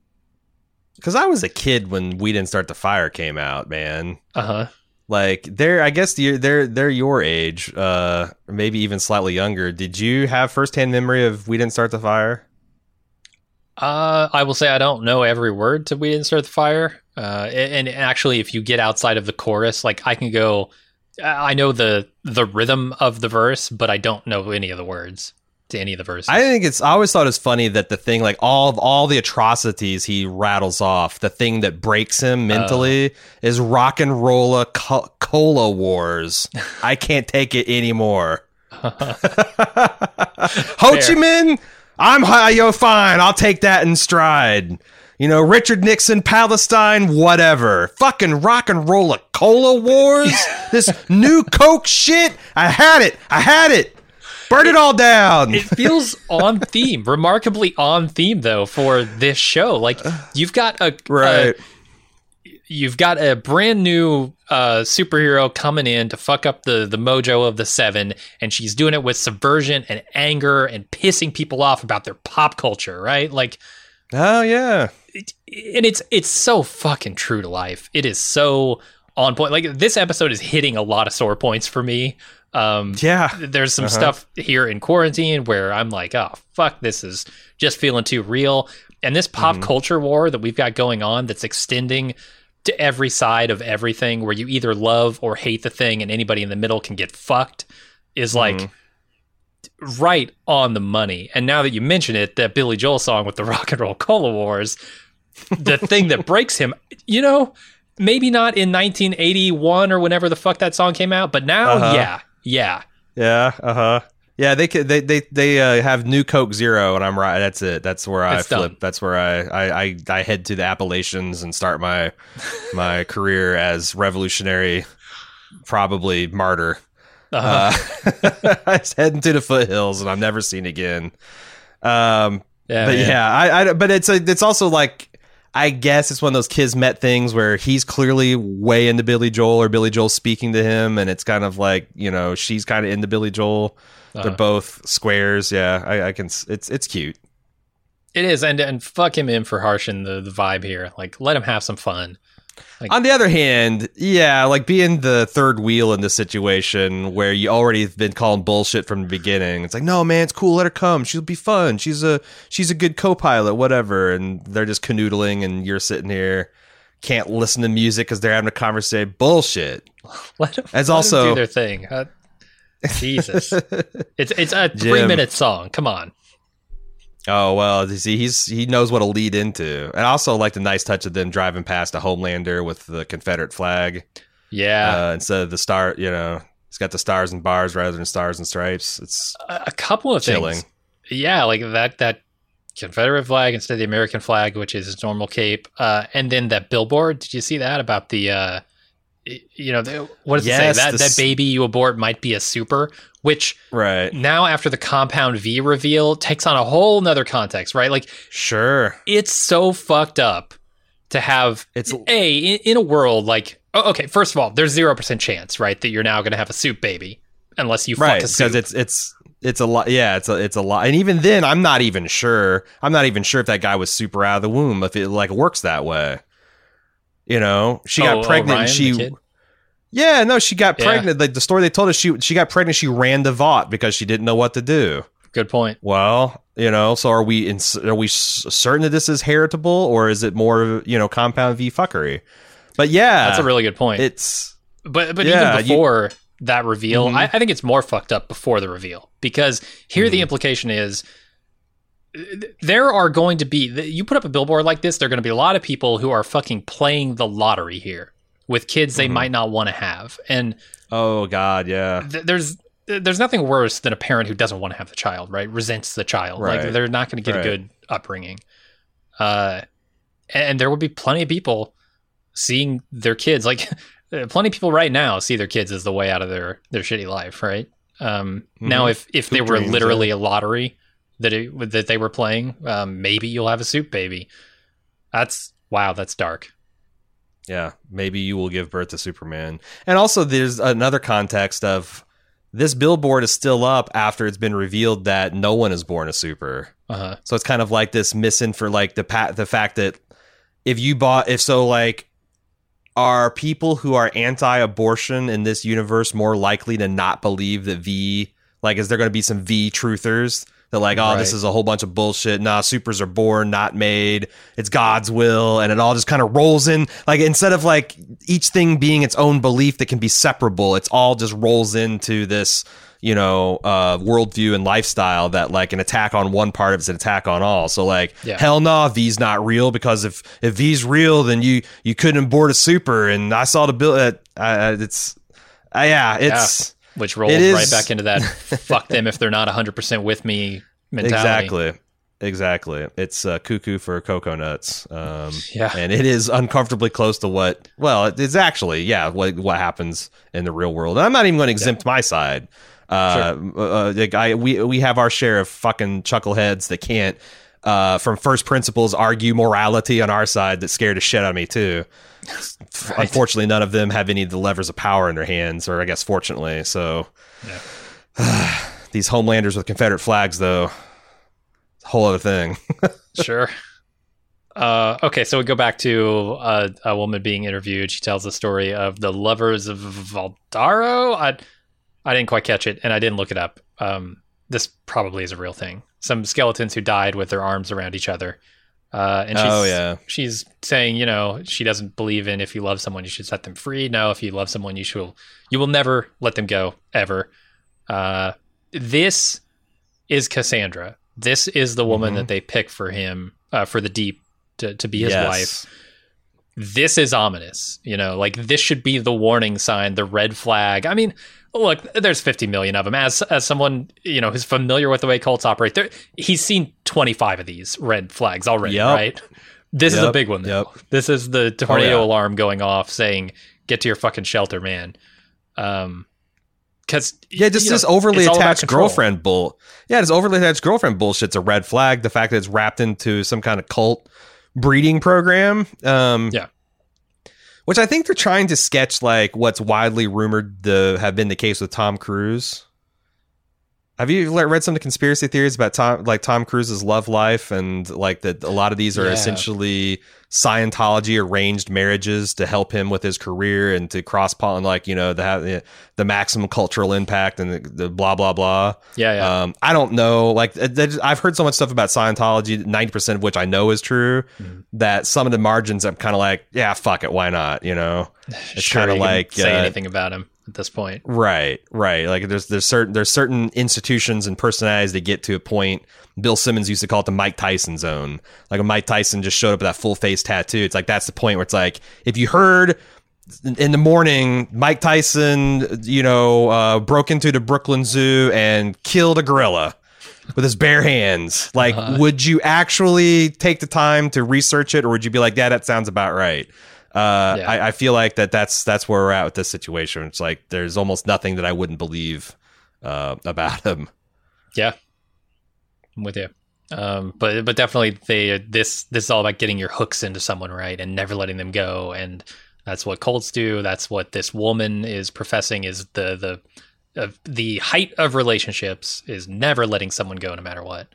Because I was a kid when We Didn't Start the Fire came out, man. Uh huh. Like they're, I guess they're they're they're your age, uh, maybe even slightly younger. Did you have firsthand memory of We Didn't Start the Fire? Uh, I will say I don't know every word to "We Didn't Start the Fire." Uh, and, and actually, if you get outside of the chorus, like I can go, I know the the rhythm of the verse, but I don't know any of the words to any of the verses. I think it's. I always thought it's funny that the thing, like all of all the atrocities he rattles off, the thing that breaks him mentally is rock and rolla co- cola wars. I can't take it anymore. Ho Chi Minh, I'm high, yo, fine. I'll take that in stride. You know, Richard Nixon, Palestine, whatever. Fucking rock and roll cola wars. this new Coke shit. I had it. I had it. Burn it all down. it feels on theme, remarkably on theme though for this show. Like you've got a right. a- you've got a brand new uh, superhero coming in to fuck up the the mojo of the seven, and she's doing it with subversion and anger and pissing people off about their pop culture, right? Like, oh yeah. it, and it's it's so fucking true to life. It is so on point. Like this episode is hitting a lot of sore points for me. Um, Yeah. there's some Uh-huh. stuff here in quarantine where I'm like, oh fuck, this is just feeling too real. And this pop Mm-hmm. culture war that we've got going on that's extending to every side of everything, where you either love or hate the thing, and anybody in the middle can get fucked, is like Mm-hmm. Right on the money. And now that you mention it, that Billy Joel song with the Rock and Roll Cola Wars, the thing that breaks him, you know, maybe not in 1981 or whenever the fuck that song came out, but now, Uh-huh. yeah, yeah. Yeah. Uh huh. Yeah, they. They they they uh, have new Coke Zero, and I'm right. That's it. That's where I It's flip. done. That's where I, I I I head to the Appalachians and start my my career as revolutionary, probably martyr. Uh-huh. Uh, I was heading to the foothills, and I'm never seen again. Um, Yeah, but man. yeah, I, I but it's a, it's also like I guess it's one of those kismet things where he's clearly way into Billy Joel or Billy Joel speaking to him, and it's kind of like you know she's kind of into Billy Joel. Uh-huh. They're both squares. Yeah, I, I can. It's it's cute. It is, and and fuck him in for harshing the the vibe here. Like, let him have some fun. On the other hand, yeah, like being the third wheel in this situation where you already have been calling bullshit from the beginning. It's like, no, man, it's cool. Let her come. She'll be fun. She's a she's a good co-pilot, whatever. And they're just canoodling, and you're sitting here can't listen to music because they're having a conversation. Bullshit. Let him, As let also- do their thing. Uh, Jesus, it's it's a three Jim. minute song. Come on. Oh well, you see, he's he knows what to lead into, and I also like the nice touch of them driving past a Homelander with the Confederate flag Yeah, uh, instead of the star. You know, it's got the stars and bars rather than stars and stripes. It's a, a couple of chilling. things. Yeah, like that that Confederate flag instead of the American flag, which is his normal cape, uh, and then that billboard. Did you see that about the? Uh, you know, the, what does Yes, it say? That that baby you abort might be a super, which right. now after the compound V reveal takes on a whole nother context, right? Like Sure. it's so fucked up to have It's a in, in a world like oh, okay. First of all, there's zero percent chance, right, that you're now going to have a soup baby unless you right fuck a soup. because it's it's it's a lot. Yeah, it's a it's a lot. And even then, I'm not even sure. I'm not even sure if that guy was super out of the womb. If it like works that way. You know, she Oh, got oh, pregnant. Ryan, and she? Yeah, no, she got Yeah. pregnant. Like the story they told us, she she got pregnant. She ran to Vought because she didn't know what to do. Good point. Well, you know, so are we in, are we certain that this is heritable or is it more you know compound V fuckery? But yeah, That's a really good point. it's But but Yeah, even you- before that reveal, Mhm. I, I think it's more fucked up before the reveal because here the Mhm. implication is there are going to be you put up a billboard like this, there are going to be a lot of people who are fucking playing the lottery here with kids they Mhm. might not want to have, and oh god, yeah, th- there's there's nothing worse than a parent who doesn't want to have the child, right? Resents the child, like Right. they're not going to get Right. a good upbringing. Uh, and there would be plenty of people seeing their kids, like plenty of people right now see their kids as the way out of their their shitty life, right? Um, Now, Mhm. if if they were dreams, literally a lottery that it, that they were playing, um, maybe you'll have a soup baby. That's wow, that's dark. yeah. Maybe you will give birth to Superman. And also, there's another context of this billboard is still up after it's been revealed that no one is born a super. Uh huh. So it's kind of like this missing for like the pa- the fact that if you bought if so like are people who are anti-abortion in this universe more likely to not believe that V like is there going to be some V truthers that like oh this is a whole bunch of bullshit. Nah supers are born not made. It's God's will. And it all just kind of rolls in. Like instead of like each thing being its own belief that can be separable it's all just rolls into this you know uh worldview and lifestyle that like an attack on one part of it's an attack on all. So like Yeah. hell no v's not real because if if v's real then you you couldn't board a super. And i saw the bill uh, uh, it's uh, yeah it's Which rolls is- right back into that fuck them if they're not 100% with me mentality. exactly. Exactly. It's uh, cuckoo for cocoa nuts. Um Yeah. and it is uncomfortably close to what well it's actually yeah what what happens in the real world. And i'm not even going to exempt my side. Uh, uh like I, we we have our share of fucking chuckleheads that can't uh from first principles argue morality on our side that scared the shit out of me too unfortunately none of them have any of the levers of power in their hands or i guess fortunately so these homelanders with confederate flags though it's a whole other thing sure. Uh, okay, so we go back to uh, a woman being interviewed. She tells the story of the lovers of Valdaro. I, I didn't quite catch it, and I didn't look it up. Um, this probably is a real thing. Some skeletons who died with their arms around each other. Uh, and she's, Oh, yeah. she's saying, you know, she doesn't believe in if you love someone, you should set them free. No, if you love someone, you should, you will never let them go ever. Uh, this is Cassandra. This is the woman Mhm. that they pick for him, uh, for the deep to, to be his Yes. wife. This is ominous. You know, like this should be the warning sign, the red flag. I mean, look, there's 50 million of them. As as someone you know who's familiar with the way cults operate, there, he's seen 25 of these red flags already. Yep. Right. This is a big one. Though. yep. This is the tornado yeah. alarm going off, saying, "Get to your fucking shelter, man." Um, because Yeah, just this overly attached girlfriend bull. Yeah, this overly attached girlfriend bullshit's a red flag. The fact that it's wrapped into some kind of cult breeding program. Um, Yeah. Which I think they're trying to sketch like what's widely rumored to have been the case with Tom Cruise. Have you read some of the conspiracy theories about Tom, like Tom Cruise's love life, and like that a lot of these are Yeah. essentially Scientology arranged marriages to help him with his career and to cross pollen, like you know, the the, the maximum cultural impact and the, the blah blah blah. Yeah, yeah. Um, I don't know. Like I've heard so much stuff about Scientology, ninety percent of which I know is true. Mhm. That some of the margins, I'm kind of like, yeah, fuck it, why not? You know, it's Sure, you can like, say uh, anything about him at this point. right, right. Like there's there's certain there's certain institutions and personalities that get to a point. Bill Simmons used to call it the Mike Tyson zone. Like when Mike Tyson just showed up with that full face tattoo, it's like that's the point where it's like if you heard in the morning, Mike Tyson, you know, uh, broke into the Brooklyn Zoo and killed a gorilla with his bare hands. Like, Uh-huh. would you actually take the time to research it, or would you be like, "Yeah, that sounds about right"? Uh, Yeah. I, I feel like that that's that's where we're at with this situation. It's like there's almost nothing that I wouldn't believe uh, about him. Yeah, I'm with you. Um, but but definitely they this this is all about getting your hooks into someone right and never letting them go, and that's what cults do. That's what this woman is professing is the the of the height of relationships is never letting someone go no matter what.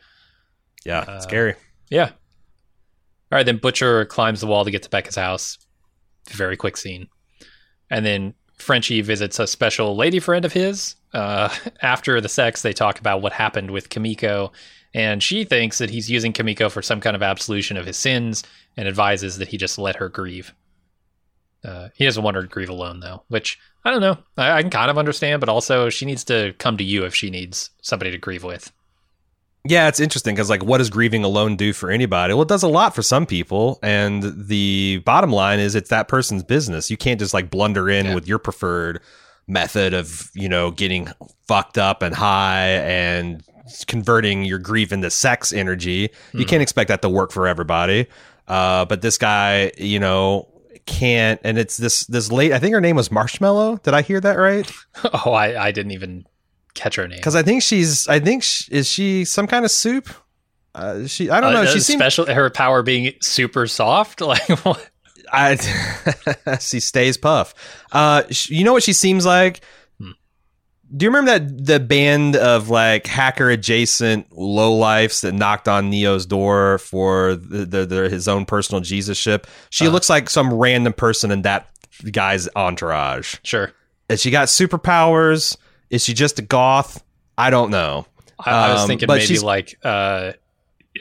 Yeah, Uh, scary. Yeah. All right, then Butcher climbs the wall to get to Becca's house. Very quick scene. And then Frenchie visits a special lady friend of his. Uh, after the sex, they talk about what happened with Kimiko, and she thinks that he's using Kimiko for some kind of absolution of his sins and advises that he just let her grieve. Uh, he doesn't want her to grieve alone, though, which I don't know. I, I can kind of understand, but also she needs to come to you if she needs somebody to grieve with. Yeah, it's interesting because like, what does grieving alone do for anybody? Well, it does a lot for some people, and the bottom line is it's that person's business. You can't just like blunder in Yeah. with your preferred method of you know getting fucked up and high and converting your grief into sex energy. You Mhm. can't expect that to work for everybody. Uh, but this guy, you know, can't. And it's this this late. I think her name was Marshmallow. Did I hear that right? oh, I, I didn't even catch her name. Because I think she's. I think sh- is she some kind of soup. Uh, she. I don't know. Uh, she uh, seems. special. Her power being super soft. Like what? I. she stays puff. Uh, sh- you know what she seems like. Hmm. Do you remember that the band of like hacker adjacent lowlifes that knocked on Neo's door for the, the, the his own personal Jesus ship? She Uh. looks like some random person in that guy's entourage. Sure. Has she got superpowers? Is she just a goth? I don't know. I, I was Um, thinking but maybe she's- like uh,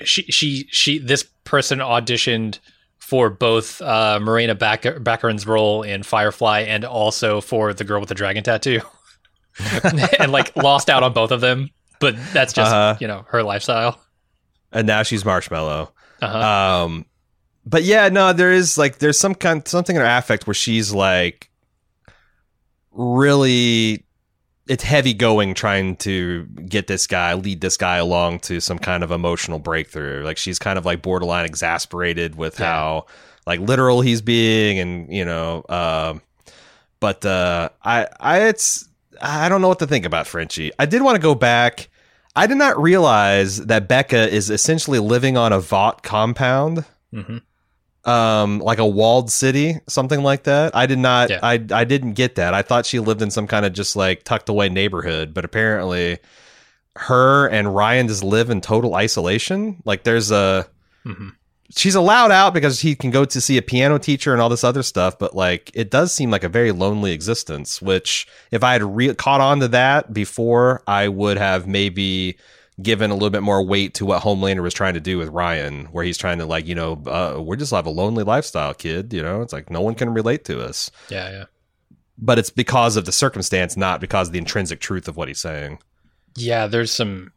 she she she this person auditioned for both uh, Marina Backer, Baccarin's role in Firefly and also for the girl with the dragon tattoo, and like lost out on both of them. But that's just Uh-huh. you know her lifestyle. And now she's marshmallow. Uh-huh. Um, but yeah, no, there is like there's some kind something in her affect where she's like really it's heavy going trying to get this guy lead this guy along to some kind of emotional breakthrough. Like she's kind of like borderline exasperated with Yeah. how like literal he's being and you know um but uh i i it's i don't know what to think about frenchie. I did want to go back. I did not realize that becca is essentially living on a vought compound. Hmm um like a walled city something like that. I did not Yeah. i i didn't get that. I thought she lived in some kind of just like tucked away neighborhood but apparently her and ryan just live in total isolation. Like there's a hmm she's allowed out because he can go to see a piano teacher and all this other stuff but like it does seem like a very lonely existence which if i had re- caught on to that before i would have maybe given a little bit more weight to what homelander was trying to do with ryan where he's trying to like you know uh, we're just have a lonely lifestyle kid you know it's like no one can relate to us Yeah, yeah, but it's because of the circumstance not because of the intrinsic truth of what he's saying yeah. There's some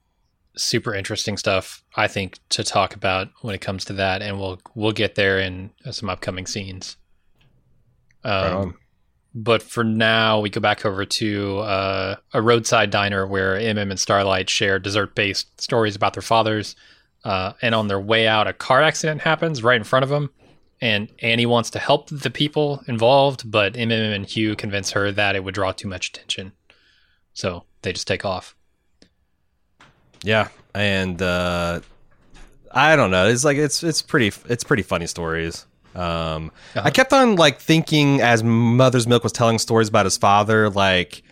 super interesting stuff I think to talk about when it comes to that, and we'll we'll get there in some upcoming scenes. Right Um, on. But for now, we go back over to uh, a roadside diner where MM and Starlight share dessert-based stories about their fathers. Uh, and on their way out, a car accident happens right in front of them. And Annie wants to help the people involved, but MM and Hugh convince her that it would draw too much attention. So they just take off. Yeah, and uh, I don't know. It's like it's it's pretty it's pretty funny stories. Um, Uh-huh. I kept on like thinking as Mother's Milk was telling stories about his father, like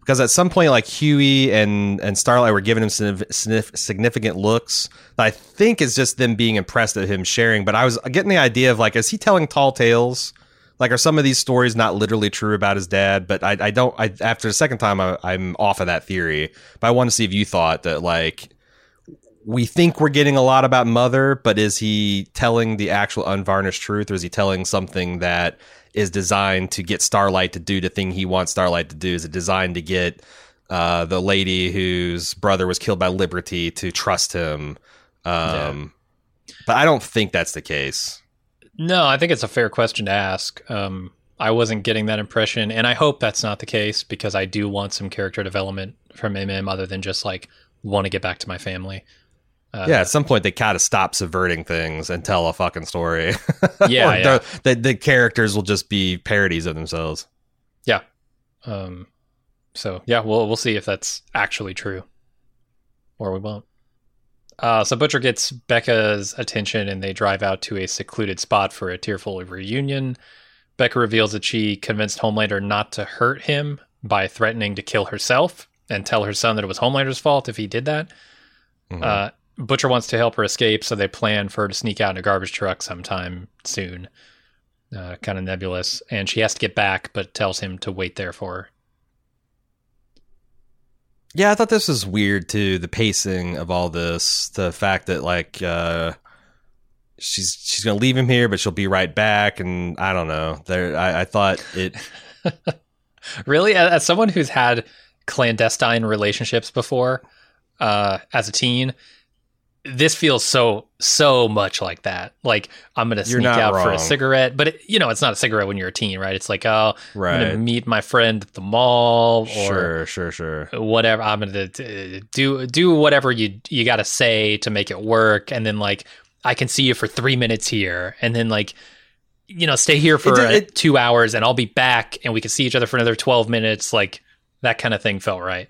because at some point like Huey and and Starlight were giving him signif- signif- significant looks that I think is just them being impressed at him sharing. But I was getting the idea of like, is he telling tall tales? Like, are some of these stories not literally true about his dad? But I, I don't. I after the second time, I, I'm off of that theory. But I want to see if you thought that like we think we're getting a lot about Mother, but is he telling the actual unvarnished truth, or is he telling something that is designed to get Starlight to do the thing he wants Starlight to do? Is it designed to get uh, the lady whose brother was killed by Liberty to trust him? Um, But I don't think that's the case. No, I think it's a fair question to ask. Um, I wasn't getting that impression, and I hope that's not the case because I do want some character development from MM other than just like want to get back to my family. Uh, yeah, at some point they gotta stop subverting things and tell a fucking story. Yeah, yeah. The, the characters will just be parodies of themselves. Yeah. Um, so yeah, we'll we'll see if that's actually true, or we won't. Uh, so Butcher gets Becca's attention, and they drive out to a secluded spot for a tearful reunion. Becca reveals that she convinced Homelander not to hurt him by threatening to kill herself and tell her son that it was Homelander's fault if he did that. Mhm. Uh, Butcher wants to help her escape, so they plan for her to sneak out in a garbage truck sometime soon. Uh, kind of nebulous, and she has to get back, but tells him to wait there for her. Yeah, I thought this was weird too. The pacing of all this, the fact that like uh, she's she's gonna leave him here, but she'll be right back, and I don't know. There, I, I thought it. Really, as as someone who's had clandestine relationships before, uh, as a teen, this feels so so much like that. Like I'm gonna sneak out for a cigarette, but it, you know it's not a cigarette when you're a teen, right? It's like oh, right. I'm gonna meet my friend at the mall, or Sure, sure, sure. whatever i'm gonna uh, do do whatever you you gotta say to make it work and then like i can see you for three minutes here and then like you know stay here for uh, it- two hours and i'll be back and we can see each other for another 12 minutes like that kind of thing felt right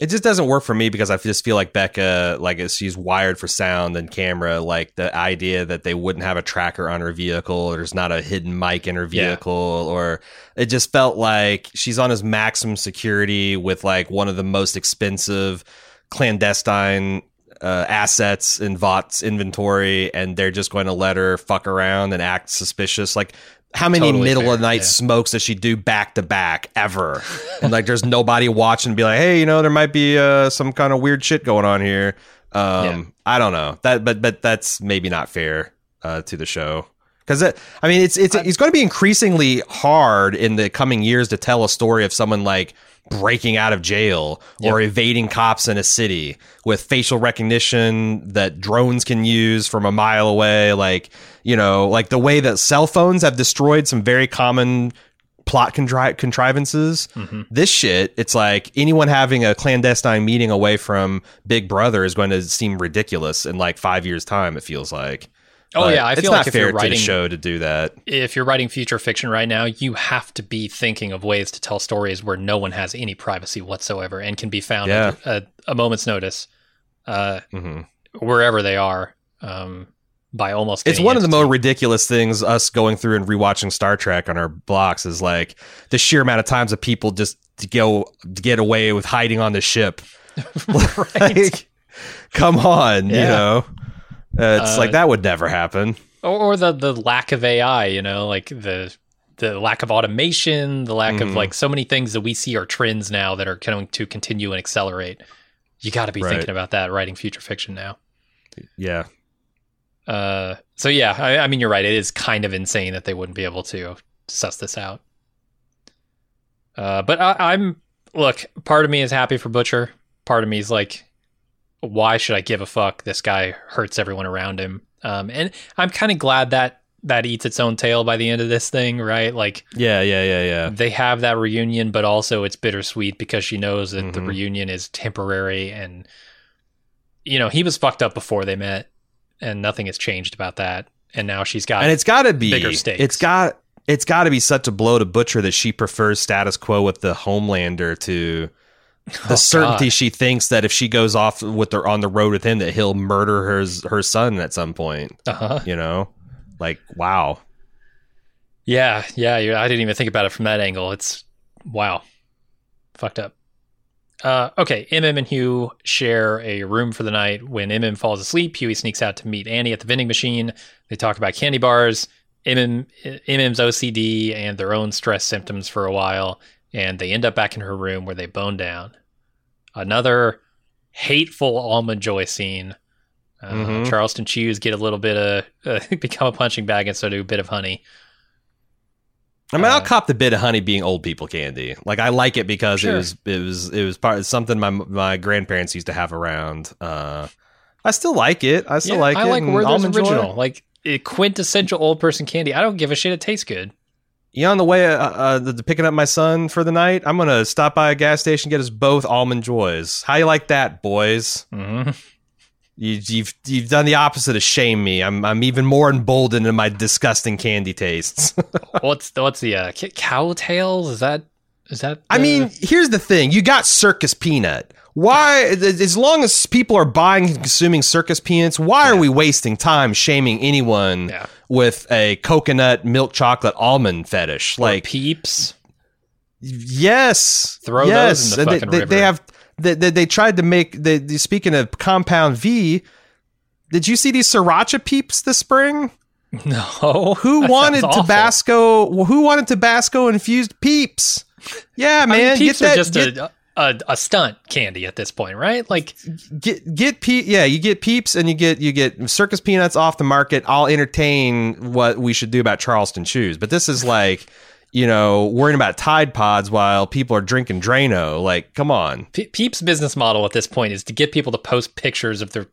It just doesn't work for me because I just feel like Becca, like she's wired for sound and camera, like the idea that they wouldn't have a tracker on her vehicle, or there's not a hidden mic in her Yeah. vehicle, or it just felt like she's on his maximum security with like one of the most expensive clandestine uh, assets in Vought's inventory, and they're just going to let her fuck around and act suspicious. Like, how many Totally middle fair, of the night yeah. smokes does she do back to back ever? and like, there's nobody watching, be like, hey, you know, there might be uh, some kind of weird shit going on here. Um, Yeah. I don't know that, but but that's maybe not fair uh, to the show. Because I mean, it's it's it's going to be increasingly hard in the coming years to tell a story of someone like breaking out of jail or evading cops in a city with facial recognition that drones can use from a mile away. Like you know, like the way that cell phones have destroyed some very common plot contri- contrivances. Mm-hmm. This shit, it's like anyone having a clandestine meeting away from Big Brother is going to seem ridiculous in like five years' time. It feels like. Oh, But yeah, I feel like if fair you're writing- show to do that. if you're writing future fiction right now you have to be thinking of ways to tell stories where no one has any privacy whatsoever and can be found Yeah. at a, a moment's notice uh, hmm wherever they are um, by almost It's one of the more ridiculous things. Us going through and rewatching Star Trek on our blocks is like the sheer amount of times that people just to go to get away with hiding on the ship. Like, come on, you know. Uh, it's Uh, like that would never happen. or, or the the lack of AI, you know, like the the lack of automation, the lack of Mhm. like so many things that we see are trends now that are going to continue and accelerate. You got to be Right. thinking about that writing future fiction now. Yeah. Uh, so yeah, I, I mean, you're right. It is kind of insane that they wouldn't be able to suss this out. Uh, but I, I'm look. Part of me is happy for Butcher. Part of me is like, why should I give a fuck? This guy hurts everyone around him. Um, and I'm kind of glad that that eats its own tail by the end of this thing, right? Like Yeah, yeah, yeah, yeah. they have that reunion, but also it's bittersweet because she knows that the Mhm. reunion is temporary and you know, he was fucked up before they met and nothing has changed about that. And now she's got and it's got to be bigger stakes. It's got it's got to be such a blow to Butcher that she prefers status quo with the Homelander to the Oh, certainty God. she thinks that if she goes off with her on the road with him, that he'll murder her her son at some point. Uh-huh. You know, like wow. Yeah, yeah. I didn't even think about it from that angle. It's wow, fucked up. Uh, okay, MM and Hugh share a room for the night. When MM falls asleep, Huey sneaks out to meet Annie at the vending machine. They talk about candy bars, MM, MM's OCD, and their own stress symptoms for a while, and they end up back in her room where they bone down. Another hateful almond joy scene. Uh, Mhm. Charleston chews get a little bit of uh, become a punching bag and so do a bit of honey. I mean, I'll Uh, cop the bit of honey being old people candy. Like I like it because Sure. it was it was it was part something my my grandparents used to have around. Uh, I still like it. I still Yeah, like I it. like and Werther's Almond Joy. original, like quintessential old person candy. I don't give a shit. It tastes good. You on the way uh, uh, to picking up my son for the night? I'm gonna stop by a gas station get us both almond joys. How you like that, boys? Mm-hmm. You, you've you've done the opposite of shame me. I'm I'm even more emboldened in my disgusting candy tastes. what's the, what's the uh, cow tails? Is that is that? I mean, here's the thing: you got circus peanut. Why, as long as people are buying and consuming circus peanuts, why are we wasting time shaming anyone Yeah. with a coconut milk chocolate almond fetish? Or Like, peeps. yes, Throw those yes. in the And they, fucking they, river. they have. They, they, they tried to make. They, speaking of compound V, did you see these sriracha peeps this spring? No. Who wanted awful. Tabasco? Who wanted Tabasco infused peeps? Yeah, I mean, man, peeps get that. are just get, a, a a stunt candy at this point, right? Like, get get pe- yeah you get peeps and you get you get circus peanuts off the market i'll entertain what we should do about charleston chews but this is like you know worrying about tide pods while people are drinking drano like come on Pe- Peeps' business model at this point is to get people to post pictures of their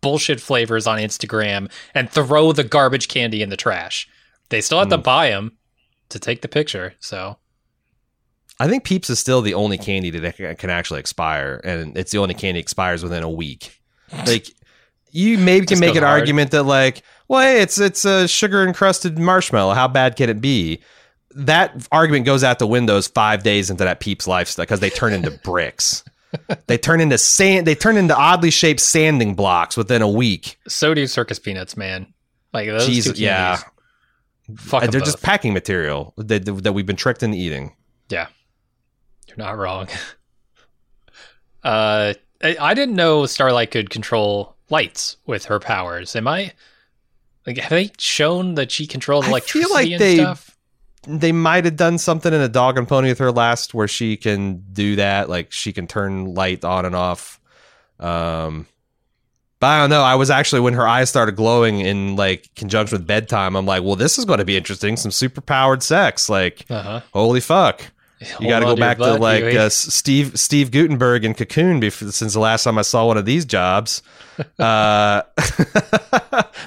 bullshit flavors on Instagram and throw the garbage candy in the trash. They still have to hmm. buy them to take the picture. So i think peeps is still the only candy that can- actually expire and it's the only candy expires within a week like you maybe can make an hard. argument that like well hey it's it's a sugar encrusted marshmallow how bad can it be that argument goes out the windows five days into that peeps lifestyle because they turn into bricks they turn into sand they turn into oddly shaped sanding blocks within a week so do circus peanuts, man. Like those Jesus, yeah. Fuck they're both. just packing material that, that we've been tricked into eating Yeah, you're not wrong. uh, I, I didn't know Starlight could control lights with her powers. Am I? Like, have they shown that she controls I feel like and they- stuff? they might have done something in a dog and pony with her last where she can do that like she can turn light on and off um but i don't know i was actually when her eyes started glowing in like conjunction with bedtime i'm like well this is going to be interesting some super powered sex like Uh huh. holy fuck you got to go back to like uh, Steve Steve Guttenberg and Cocoon before, since the last time I saw one of these jobs. uh,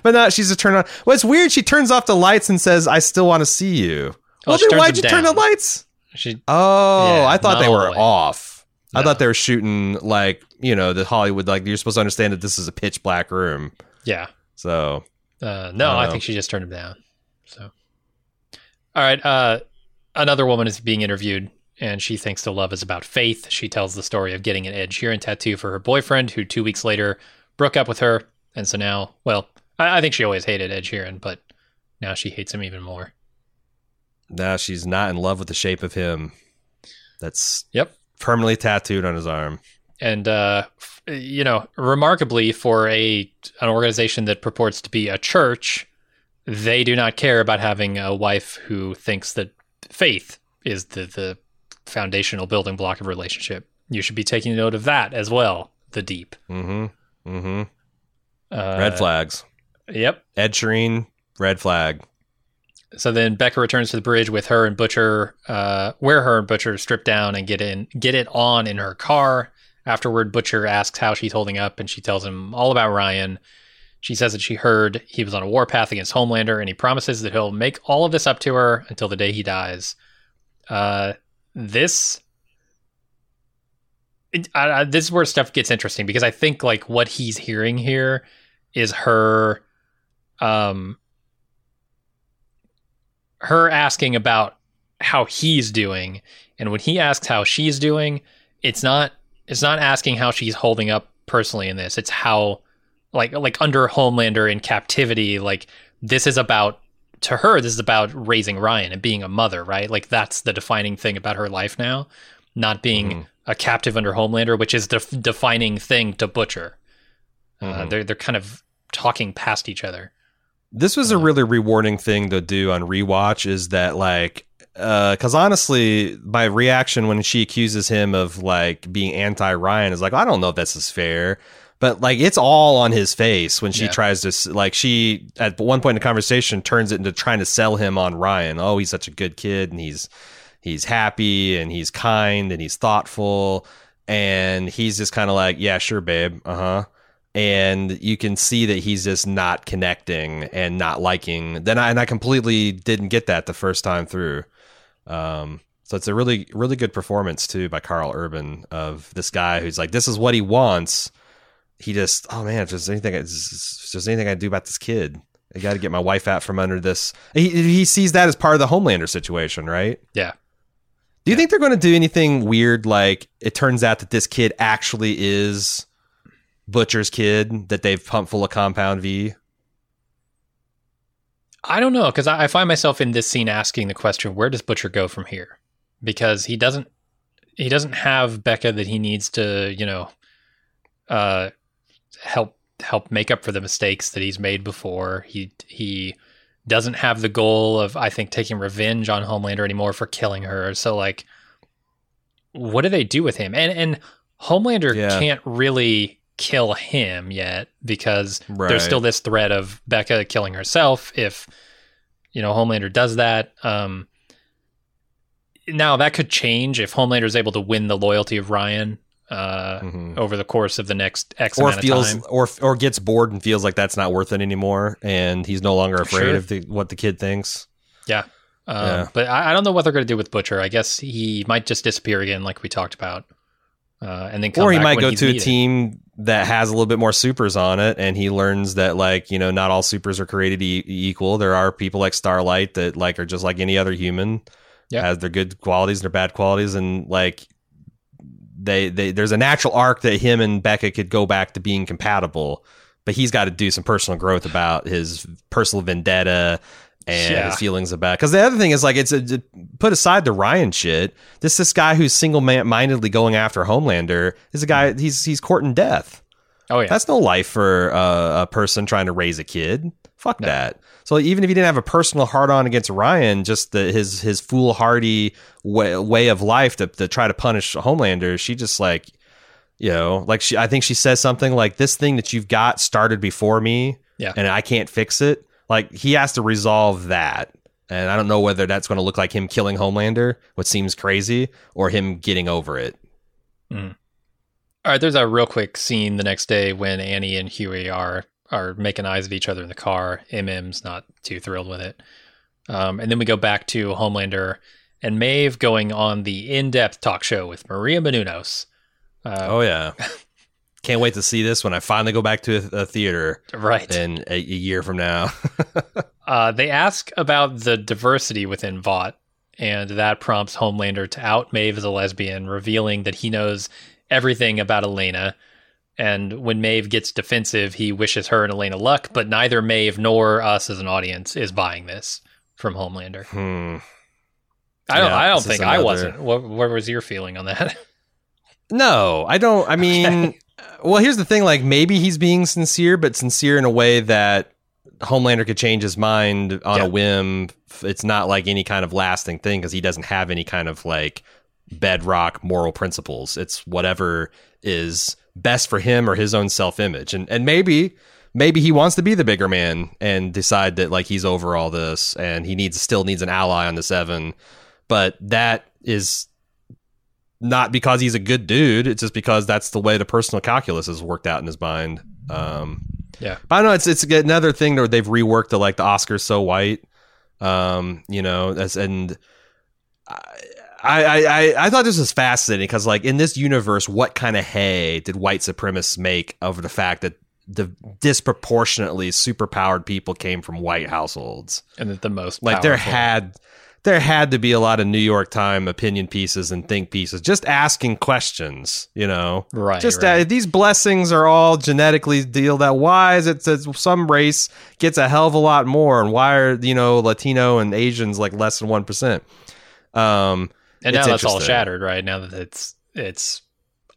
but no, she's a turn on. Well, it's weird. She turns off the lights and says, "I still want to see you." Oh, well, then why'd you turn the lights? she. Oh, Yeah, I thought they were off. I thought they were shooting like you know the Hollywood. Like you're supposed to understand that this is a pitch black room. Yeah. So Uh, no, I I, think she just turned them down. So, all right. Uh, another woman is being interviewed, and she thinks the love is about faith. She tells the story of getting an Ed Sheeran tattoo for her boyfriend, who two weeks later broke up with her, and so now, well, I, I think she always hated Ed Sheeran, but now she hates him even more. now she's not in love with the shape of him. That's Yep. permanently tattooed on his arm. And uh, f- you know, remarkably, for a an organization that purports to be a church, they do not care about having a wife who thinks that faith is the the foundational building block of relationship. You should be taking note of that as well. The deep. Mm-hmm. Mm-hmm. Uh, Red flags. Yep. Ed Sheeran, red flag. So then Becca returns to the bridge with her and Butcher, uh, where her and Butcher strip down and get in, get it on in her car. Afterward, Butcher asks how she's holding up, and she tells him all about Ryan. She says that she heard he was on a warpath against Homelander, and he promises that he'll make all of this up to her until the day he dies. Uh, this, it, I, this is where stuff gets interesting because I think like what he's hearing here is her, um, her asking about how he's doing and when he asks how she's doing it's not it's not asking how she's holding up personally in this. It's how like like under Homelander in captivity, like this is about to her this is about raising Ryan and being a mother, right? Like that's the defining thing about her life now, not being Mhm. a captive under Homelander, which is the f- defining thing to Butcher. Uh, Mhm. they're they're kind of talking past each other. This was a really rewarding thing to do on rewatch is that like because honestly, my reaction when she accuses him of like being anti Ryan is like, I don't know if this is fair. But like it's all on his face when she Yeah. tries to like she at one point in the conversation turns it into trying to sell him on Ryan. Oh, he's such a good kid and he's he's happy and he's kind and he's thoughtful and he's just kind of like, yeah, sure, babe, uh huh and you can see that he's just not connecting and not liking. Then I and I completely didn't get that the first time through. Um, so it's a really really good performance too by Karl Urban of this guy who's like, this is what he wants. He just, oh man, if there's anything, if there's anything I do about this kid, I got to get my wife out from under this. He he sees that as part of the Homelander situation, right? Yeah. Do you think they're going to do anything weird? Like it turns out that this kid actually is Butcher's kid that they've pumped full of Compound V. I don't know because I, I find myself in this scene asking the question: Where does Butcher go from here? Because he doesn't he doesn't have Becca that he needs to you know uh, help help make up for the mistakes that he's made before. He he doesn't have the goal of I think taking revenge on Homelander anymore for killing her. So like, what do they do with him? And and Homelander Yeah. can't really kill him yet because Right. there's still this threat of Becca killing herself if you know Homelander does that. Um, now that could change if Homelander is able to win the loyalty of Ryan uh, Mhm. over the course of the next X Or amount feels, of time. or or gets bored and feels like that's not worth it anymore, and he's no longer afraid Sure. of the, what the kid thinks. Yeah. Um, Yeah. But I, I don't know what they're going to do with Butcher. I guess he might just disappear again, like we talked about, uh, and then come or he might go to a team that has a little bit more supers on it and he learns that like you know not all supers are created e- equal there are people like starlight that like are just like any other human Yeah. has their good qualities and their bad qualities and like they, they there's a natural arc that him and becca could go back to being compatible but he's got to do some personal growth about his personal vendetta and Yeah. his feelings about because the other thing is like it's a, put aside the Ryan shit. This this guy who's single mindedly going after Homelander is a guy he's he's courting death. Oh yeah, That's no life for uh, a person trying to raise a kid. Fuck that. So even if he didn't have a personal hard on against Ryan, just the, his his foolhardy way, way of life to, to try to punish Homelander, she just like, you know, like she I think she says something like this thing that you've got started before me, Yeah. and I can't fix it. Like he has to resolve that. And I don't know whether that's going to look like him killing Homelander, which seems crazy, or him getting over it. Mm. All right, there's a real quick scene the next day when Annie and Huey are are making eyes at each other in the car. MM's not too thrilled with it. Um, and then we go back to Homelander and Maeve going on the in-depth talk show with Maria Menounos. Uh, Oh yeah. Can't wait to see this when I finally go back to a, a theater right. in a, a year from now. Uh, they ask about the diversity within Vought, and that prompts Homelander to out Maeve as a lesbian, revealing that he knows everything about Elena. And when Maeve gets defensive, he wishes her and Elena luck, but neither Maeve nor us as an audience is buying this from Homelander. hmm. I don't. Yeah, I don't think I wasn't. What, what was your feeling on that? No, I don't. I mean, well, here's the thing. Like, maybe he's being sincere, but sincere in a way that Homelander could change his mind on Yeah. a whim. It's not like any kind of lasting thing because he doesn't have any kind of like bedrock moral principles. It's whatever is best for him or his own self image. And and maybe maybe he wants to be the bigger man and decide that like he's over all this and he needs still needs an ally on the seven. But that is not because he's a good dude. It's just because that's the way the personal calculus has worked out in his mind. Um, Yeah. but I know it's it's another thing where they've reworked the like the Oscars so white. Um, you know, as and I I I, I thought this was fascinating because like in this universe, what kind of hay did white supremacists make of the fact that the disproportionately superpowered people came from white households? and that the most Like there had there had to be a lot of New York Time opinion pieces and think pieces, just asking questions. You know, Right. just right. Uh, these blessings are all genetically deal that why is it that some race gets a hell of a lot more and why are you know latino and asians like less than 1% um and now it's that's all shattered, right? Now that it's it's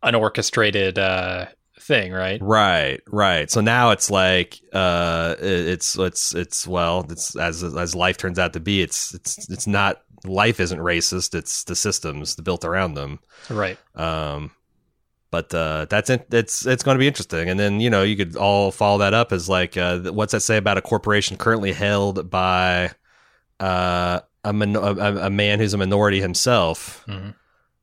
an orchestrated uh, thing, right? right right so now it's like uh it's it's it's well it's as as life turns out to be it's it's it's not life isn't racist it's the systems built around them Right. Um, but uh, that's it. It's it's going to be interesting. And then you know you could all follow that up as like uh, what's that say about a corporation currently held by uh, a, min- a a man who's a minority himself. Mhm.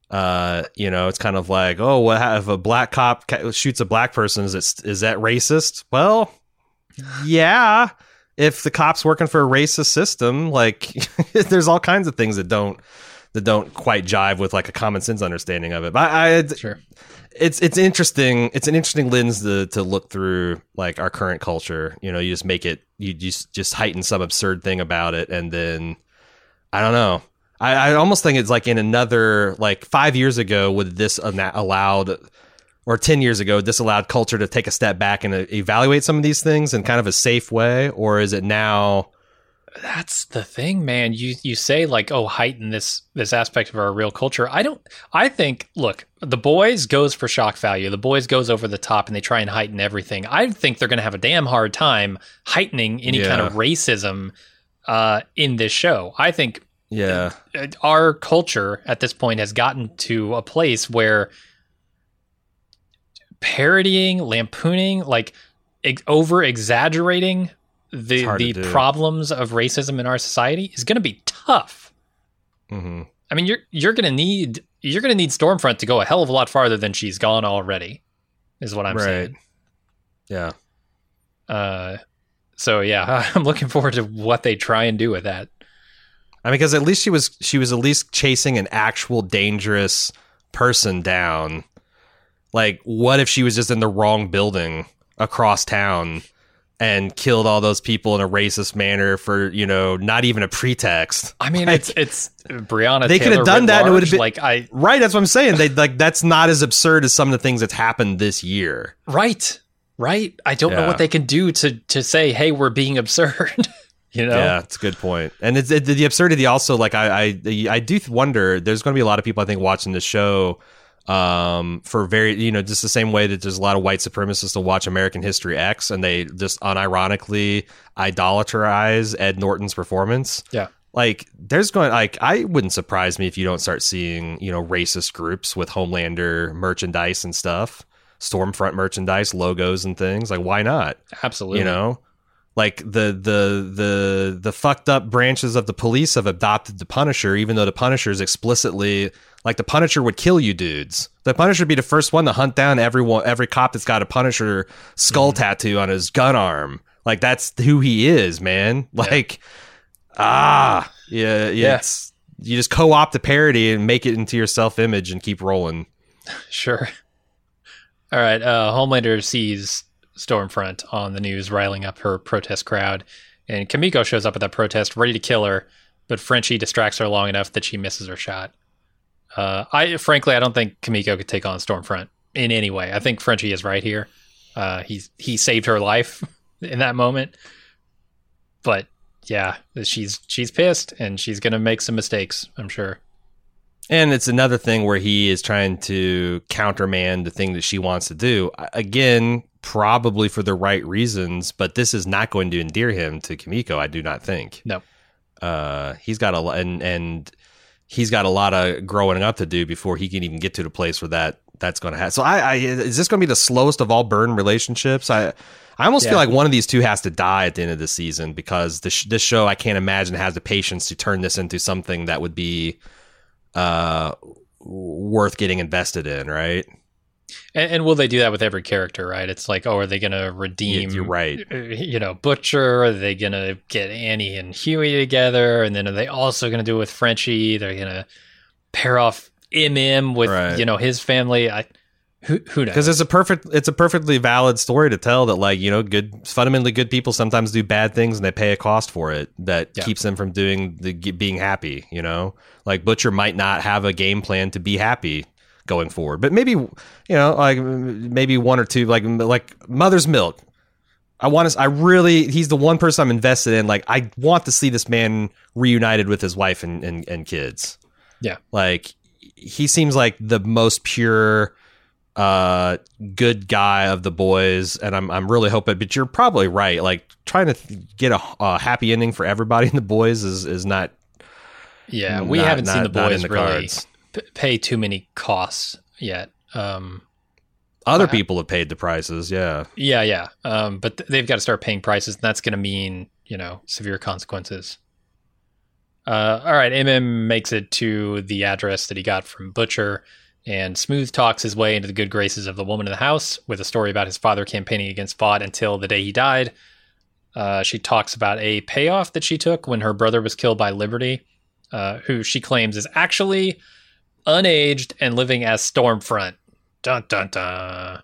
Uh, you know, it's kind of like, oh, what ha- if a black cop ca- shoots a black person? Is it is that racist? Well, yeah. If the cop's working for a racist system, like there's all kinds of things that don't that don't quite jive with like a common sense understanding of it. But I, I Sure. it's it's interesting. It's an interesting lens to to look through like our current culture. You know, you just make it you just just heighten some absurd thing about it, and then I don't know. I, I almost think it's like in another like five years ago would this allowed or 10 years ago this allowed culture to take a step back and uh, evaluate some of these things in kind of a safe way or is it now That's the thing, man. You you say like, oh, heighten this this aspect of our real culture. I don't. I think, look, the boys goes for shock value. The boys goes over the top, and they try and heighten everything. I think they're going to have a damn hard time heightening any kind of racism uh, in this show. I think yeah uh, our culture at this point has gotten to a place where parodying, lampooning, like ex- over exaggerating the It's hard to the problems of racism in our society is going to be tough. hmm I mean, you're you're going to need you're going to need Stormfront to go a hell of a lot farther than she's gone already. Is what I'm Right. saying. yeah Uh, so yeah, I'm looking forward to what they try and do with that. I mean, because at least she was she was at least chasing an actual dangerous person down. Like, what if she was just in the wrong building across town and killed all those people in a racist manner for you know not even a pretext? I mean, Like, it's it's Breonna. They could have done that and it would large. have been- like I Right, that's what I'm saying. They like that's not as absurd as some of the things that's happened this year. Right. Right. I don't know what they can do to to say, "Hey, we're being absurd." you know. Yeah, it's a good point. And it's it, the absurdity also like I I I do wonder there's going to be a lot of people I think watching the show um for very you know just the same way that there's a lot of white supremacists to watch American History X and they just unironically idolatrize Ed Norton's performance. Yeah. Like there's going like I wouldn't surprise me if you don't start seeing, you know, racist groups with Homelander merchandise and stuff, Stormfront merchandise, logos and things. Like why not? Absolutely. you know like the the the the fucked up branches of the police have adopted the punisher even though the punisher is explicitly like the punisher would kill you dudes the punisher would be the first one to hunt down everyone every cop that's got a punisher skull tattoo on his gun arm like that's who he is man like ah yeah, yeah Yeah. you just co-opt the parody and make it into your self-image and keep rolling Sure. All right. Uh, Homelander sees Stormfront on the news, riling up her protest crowd, and Kimiko shows up at that protest, ready to kill her, but Frenchie distracts her long enough that she misses her shot. Uh, I frankly, I don't think Kimiko could take on Stormfront in any way. I think Frenchie is right here. Uh, he he saved her life in that moment, but yeah, she's she's pissed and she's gonna make some mistakes. I'm sure. And it's another thing where he is trying to countermand the thing that she wants to do. Again, probably for the right reasons, but this is not going to endear him to Kimiko. I do not think. No. Uh, he's got a lot, and and he's got a lot of growing up to do before he can even get to the place where that that's going to happen. So I, I is this going to be the slowest of all burn relationships? I. I almost Yeah. feel like one of these two has to die at the end of the season because this this show I can't imagine has the patience to turn this into something that would be uh worth getting invested in, right? And, and will they do that with every character? Right? It's like, oh, are they going to redeem? You're right. uh, You know, Butcher. Are they going to get Annie and Huey together? And then are they also going to do it with Frenchie? They're going to pair off MM with Right. you know his family. I Who who knows? because it's a perfect it's a perfectly valid story to tell that like you know good fundamentally good people sometimes do bad things and they pay a cost for it that Yeah. keeps them from doing the being happy you know like butcher might not have a game plan to be happy going forward but maybe you know like maybe one or two like like mother's milk I want to. I really. He's the one person I'm invested in. Like, I want to see this man reunited with his wife and and, and kids. Yeah. Like, he seems like the most pure, uh, good guy of the boys, and I'm I'm really hoping. But you're probably right. Like, trying to th- get a, a happy ending for everybody in the boys is is not. yeah, we not- haven't seen the not in boys the really cards. p- pay too many costs yet. Um, Other Uh, people have paid the prices. Yeah. yeah, yeah. Um, but th- they've got to start paying prices, and that's going to mean you know severe consequences. Uh, all right, MM makes it to the address that he got from Butcher, and Smooth talks his way into the good graces of the woman in the house with a story about his father campaigning against Vought until the day he died. Uh, she talks about a payoff that she took when her brother was killed by Liberty, uh, who she claims is actually unaged and living as Stormfront. Dun dun dun.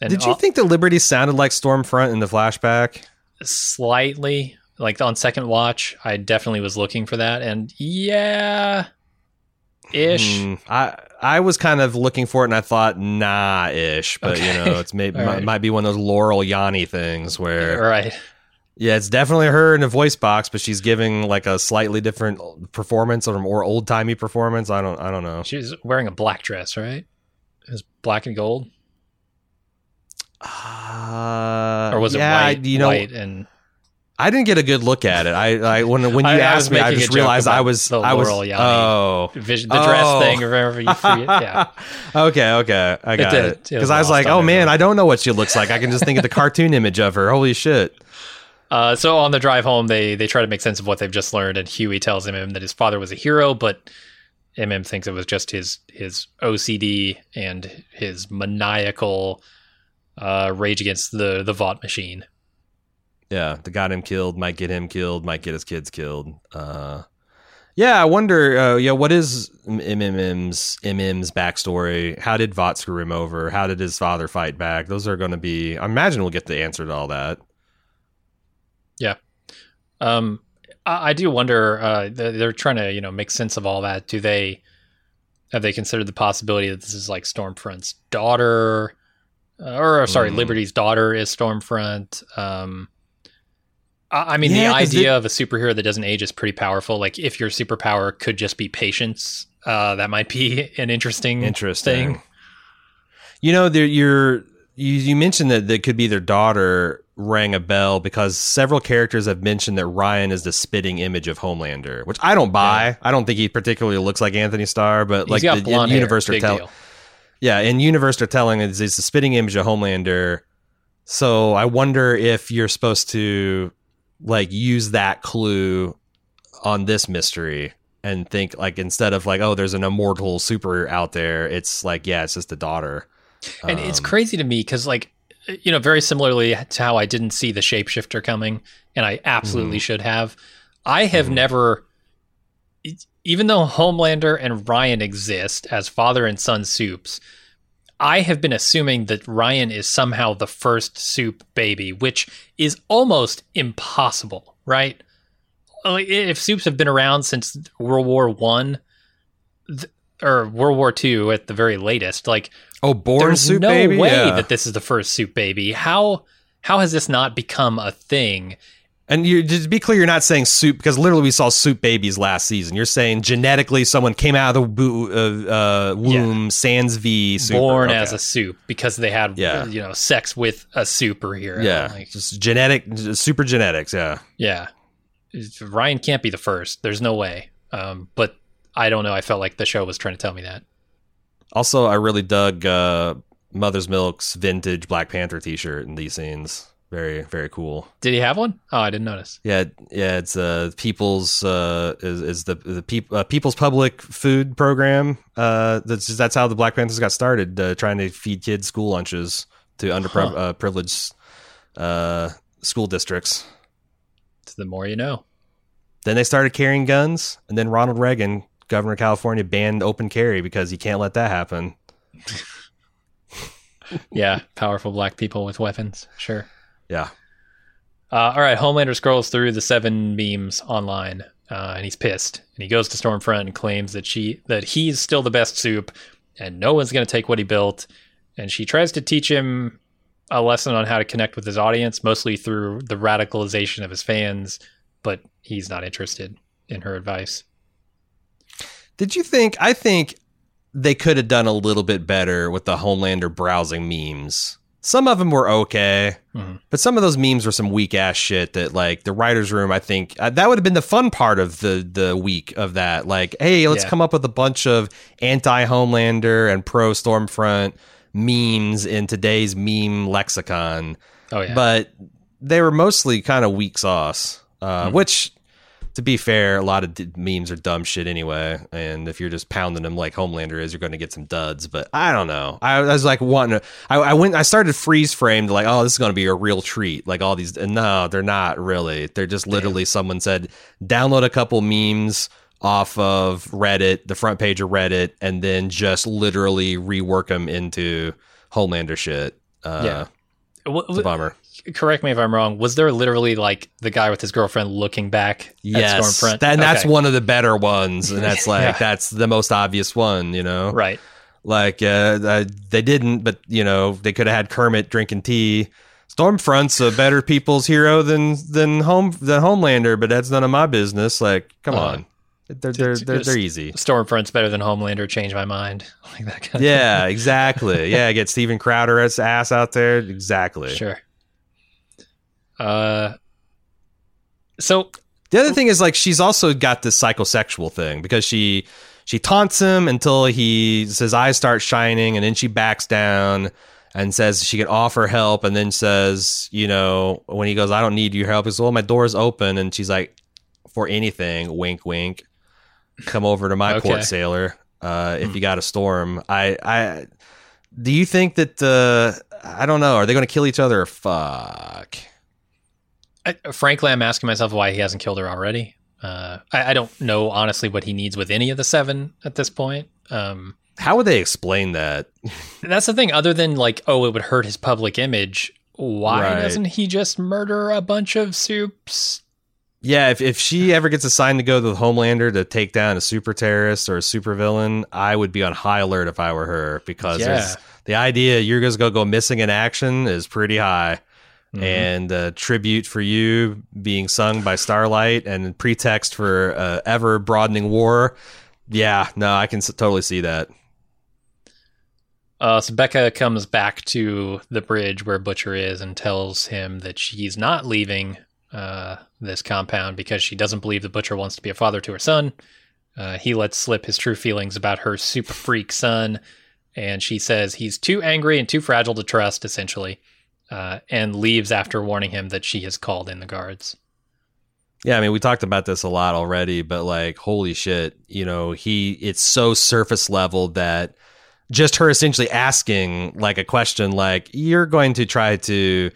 And Did you all- think the Liberty sounded like Stormfront in the flashback? slightly like on second watch i definitely was looking for that and yeah ish Hmm, I I was kind of looking for it, and I thought nah ish, but you know, it's maybe might, right. might be one of those Laurel Yanny things where right yeah, it's definitely her in a voice box, but she's giving like a slightly different performance or more old timey performance. I don't I don't know. she's wearing a black dress right it's black and gold Uh, or was it yeah, white You know, white and I didn't get a good look at it. I, I when when you I- I asked me, I just realized I was the I was Laurel Yanny. oh vision the dress Oh. thing or whatever you forget yeah okay, okay, I got it. It Because I was like, oh man. I don't know what she looks like. I can just think of the cartoon image of her. Holy shit! Uh, so on the drive home, they they try to make sense of what they've just learned, and Huey tells MM that his father was a hero, but MM thinks it was just his his OCD and his maniacal uh, rage against the the Vought machine. Yeah, the got him killed might get him killed, might get his kids killed. Uh, yeah, I wonder. Uh, yeah, what is MMM's MM's backstory? How did Vought screw him over? How did his father fight back? Those are going to be. I imagine we'll get the answer to all that. Yeah, um, I, I do wonder. Uh, they're, they're trying to you know make sense of all that. Do they have they considered the possibility that this is like Stormfront's daughter, uh, or sorry, Hmm. Liberty's daughter is Stormfront? Um, I, I mean, Yeah, the idea of a superhero that doesn't age is pretty powerful. Like if your superpower could just be patience, uh, that might be an interesting Interesting. thing. You know, there you're you, you mentioned that that could be their daughter rang a bell because several characters have mentioned that Ryan is the spitting image of Homelander, which I don't buy. I don't think he particularly looks like Antony Starr, but He's like the hair. universe are telling. Yeah, in universe they're telling is it's the spitting image of Homelander. So I wonder if you're supposed to like use that clue on this mystery and think like instead of like oh there's an immortal super out there, it's like yeah it's just a daughter. And it's Um, crazy to me because, like, you know, very similarly to how I didn't see the shapeshifter coming, and I absolutely should have. I have Mhm. never, even though Homelander and Ryan exist as father and son soups, I have been assuming that Ryan is somehow the first soup baby, which is almost impossible, right? Like, if soups have been around since World War One. Or World War Two at the very latest. Like Oh, born there's soup no baby. way Yeah. that this is the first soup baby. How how has this not become a thing? And you just be clear, you're not saying soup because literally we saw soup babies last season. You're saying genetically someone came out of the boo, uh, uh, womb, sans V, super. Born Okay. as a soup because they had Yeah. you know sex with a superhero. yeah, Like, just genetic, super genetics. Yeah. yeah. Ryan can't be the first. There's no way. Um, but I don't know. I felt like the show was trying to tell me that. Also, I really dug uh, Mother's Milk's vintage Black Panther T-shirt in these scenes. Very, very cool. Did he have one? Oh, I didn't notice. Yeah, yeah. It's uh, People's uh, is, is the the peop, uh, People's Public Food Program. Uh, that's that's how the Black Panthers got started, uh, trying to feed kids school lunches to underprivileged Huh. uh, uh, school districts. The more you know. Then they started carrying guns, and then Ronald Reagan, governor of California, banned open carry because you can't let that happen. yeah, powerful black people with weapons. Sure. Yeah. Uh, all right, Homelander scrolls through the seven memes online, uh, and he's pissed. And he goes to Stormfront and claims that she that he's still the best soup, and no one's going to take what he built. And she tries to teach him a lesson on how to connect with his audience, mostly through the radicalization of his fans. But he's not interested in her advice. Did you think? I think they could have done a little bit better with the Homelander browsing memes. Some of them were okay, Mhm. but some of those memes were some weak ass shit that, like, the writers' room. I think uh, that would have been the fun part of the the week of that. Like, hey, let's Yeah. come up with a bunch of anti Homelander and pro Stormfront memes in today's meme lexicon. Oh yeah, But they were mostly kind of weak sauce, uh, which, to be fair, a lot of d- memes are dumb shit anyway. And if you're just pounding them like Homelander is, you're going to get some duds. But I don't know. I, I was like wanting to. I, I went. I started freeze framed like, oh, this is going to be a real treat. Like all these. No, they're not really. They're just literally someone said download a couple memes off of Reddit, the front page of Reddit, and then just literally rework them into Homelander shit. Uh, Yeah. W- it's a bummer. Correct me if I'm wrong. Was there literally like the guy with his girlfriend looking back at Yes, Stormfront? that, and that's Okay. one of the better ones, and that's like Yeah. that's the most obvious one, you know. right. Like uh, they didn't, but you know they could have had Kermit drinking tea. Stormfront's a better people's hero than than home than Homelander, but that's none of my business. Like, come Uh, on, they're they're they're, they're easy. Stormfront's better than Homelander. Change my mind. Like that kind Yeah, exactly. Yeah, get Steven Crowder's ass out there. Exactly. Sure. Uh. So The other thing is like she's also got this psychosexual thing because she she taunts him until he his eyes start shining and then she backs down and says she can offer help and then says, you know, when he goes, I don't need your help, he says, Well, my door's open and she's like, For anything, wink wink. Come over to my Okay. port sailor. Uh, if you got a storm. I I do you think that uh I don't know, are they gonna kill each other or fuck? I, frankly, I'm asking myself why he hasn't killed her already. Uh, I, I don't know honestly what he needs with any of the seven at this point. Um, How would they explain that? that's the thing. Other than like, oh, it would hurt his public image. Why Right. doesn't he just murder a bunch of soups? Yeah, if, if she ever gets assigned to go to the Homelander to take down a super terrorist or a super villain, I would be on high alert if I were her because Yeah. the idea you're just gonna go missing in action is pretty high. Mhm. And uh, tribute for you being sung by Starlight and pretext for uh, ever broadening war. Yeah, no, I can s- totally see that. Uh, so Becca comes back to the bridge where Butcher is and tells him that she's not leaving uh, this compound because she doesn't believe the Butcher wants to be a father to her son. Uh, he lets slip his true feelings about her super freak son, and she says he's too angry and too fragile to trust, essentially, uh, and leaves after warning him that she has called in the guards. Yeah, I mean, we talked about this a lot already, but like, holy shit, you know, he, it's so surface level that just her essentially asking like a question like, you're going to try to,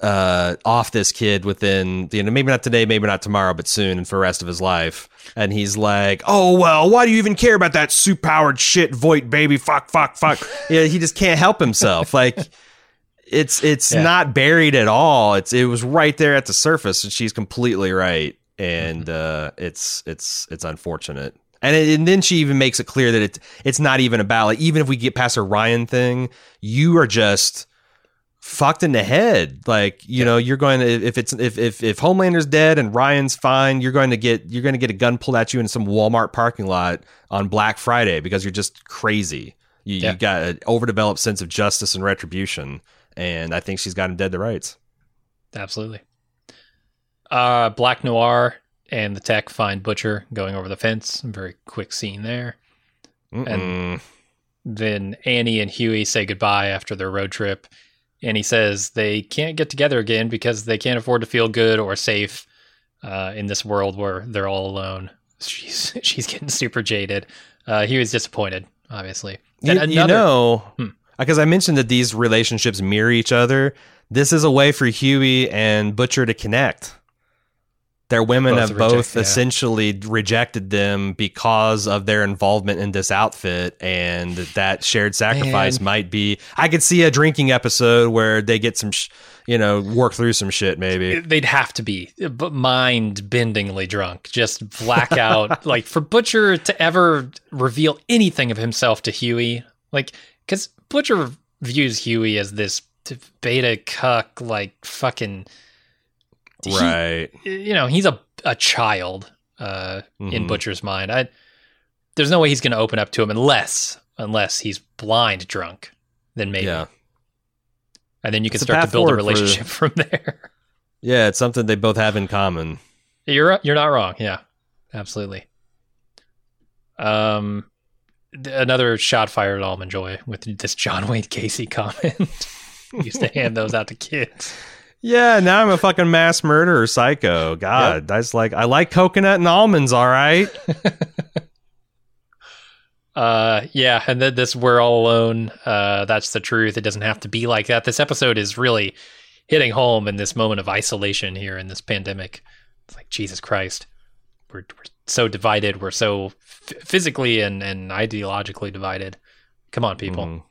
uh, off this kid within, you know, maybe not today, maybe not tomorrow, but soon and for the rest of his life. And he's like, oh, well, why do you even care about that soup powered shit, Vought baby? Fuck, fuck, fuck. yeah, he just can't help himself. Like, it's it's Yeah. not buried at all. It's it was right there at the surface, and she's completely right. And uh, it's it's it's unfortunate. And it, and then she even makes it clear that it's it's not even about like even if we get past her Ryan thing, you are just fucked in the head. Like you know you're going to if it's if if if Homelander's dead and Ryan's fine, you're going to get you're going to get a gun pulled at you in some Walmart parking lot on Black Friday because you're just crazy. You, Yeah. you got an overdeveloped sense of justice and retribution, and I think she's got him dead to rights. Absolutely. Uh, Black Noir and the tech find Butcher going over the fence. Very quick scene there. Mm-mm. Then Annie and Huey say goodbye after their road trip. Annie says they can't get together again because they can't afford to feel good or safe uh, in this world where they're all alone. She's she's getting super jaded. Uh, was disappointed, obviously. You, And you know, Hmm. Because I mentioned that these relationships mirror each other. This is a way for Huey and Butcher to connect. Their women Both have reject- both yeah. essentially rejected them because of their involvement in this outfit, and that shared sacrifice Man. might be. I could see a drinking episode where they get some, sh- you know, work through some shit. Maybe They'd have to be, uh, but mind-bendingly drunk, just blackout. like for Butcher to ever reveal anything of himself to Huey, like because Butcher views Huey as this beta cuck, like fucking, he- right? you know, he's a a child uh, in Mhm. Butcher's mind. I there's no way he's going to open up to him unless unless he's blind drunk. Then maybe, Yeah, and then you can It's start to build a forward for- relationship from there. yeah. It's something they both have in common. You're you're not wrong. Yeah, absolutely. Um, another shot fired at Almond Joy with this John Wayne Gacy comment. Used to hand those out to kids. Yeah, now I'm a fucking mass murderer psycho. God, that's like I like coconut and almonds. All right. Uh, yeah, and then this "We're All Alone." Uh, that's the truth. It doesn't have to be like that. This episode is really hitting home in this moment of isolation here in this pandemic. It's like Jesus Christ, we're, we're so divided. We're so f- physically and and ideologically divided. Come on, people. Mhm.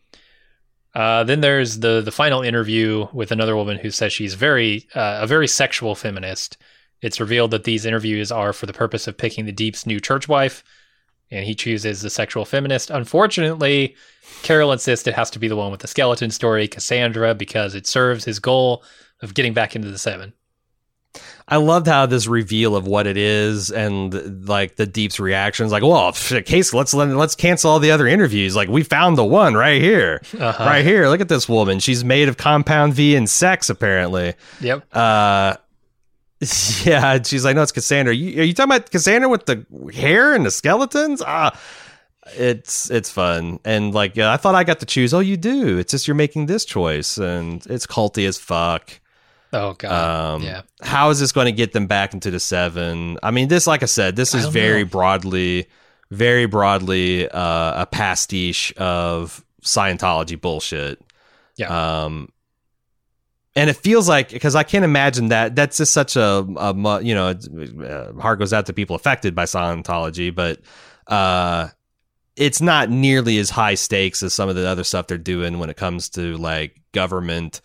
Uh, then there's the the final interview with another woman who says she's very uh, a very sexual feminist. It's revealed that these interviews are for the purpose of picking the Deep's new church wife, and he chooses the sexual feminist. Unfortunately, Carol insists it has to be the one with the skeleton story, Cassandra, because it serves his goal of getting back into the seven. I loved how this reveal of what it is and like the deep's reactions, like, well, case, let's let, let's cancel all the other interviews. Like, we found the one right here, Uh-huh. right here. Look at this woman. She's made of compound V and sex, apparently. Yep. Uh, yeah, she's like, no, it's Cassandra. You, are you talking about Cassandra with the hair and the skeletons? Ah, it's it's fun and like yeah, I thought I got to choose. Oh, you do. It's just you're making this choice, and it's culty as fuck. Oh god. Um, yeah. How is this going to get them back into the seven? I mean, this, like I said, this is very know. broadly, very broadly uh, a pastiche of Scientology bullshit. Yeah. Um, and it feels like because I can't imagine that that's just such a, a you know uh, heart goes out to people affected by Scientology, but uh, it's not nearly as high stakes as some of the other stuff they're doing when it comes to like government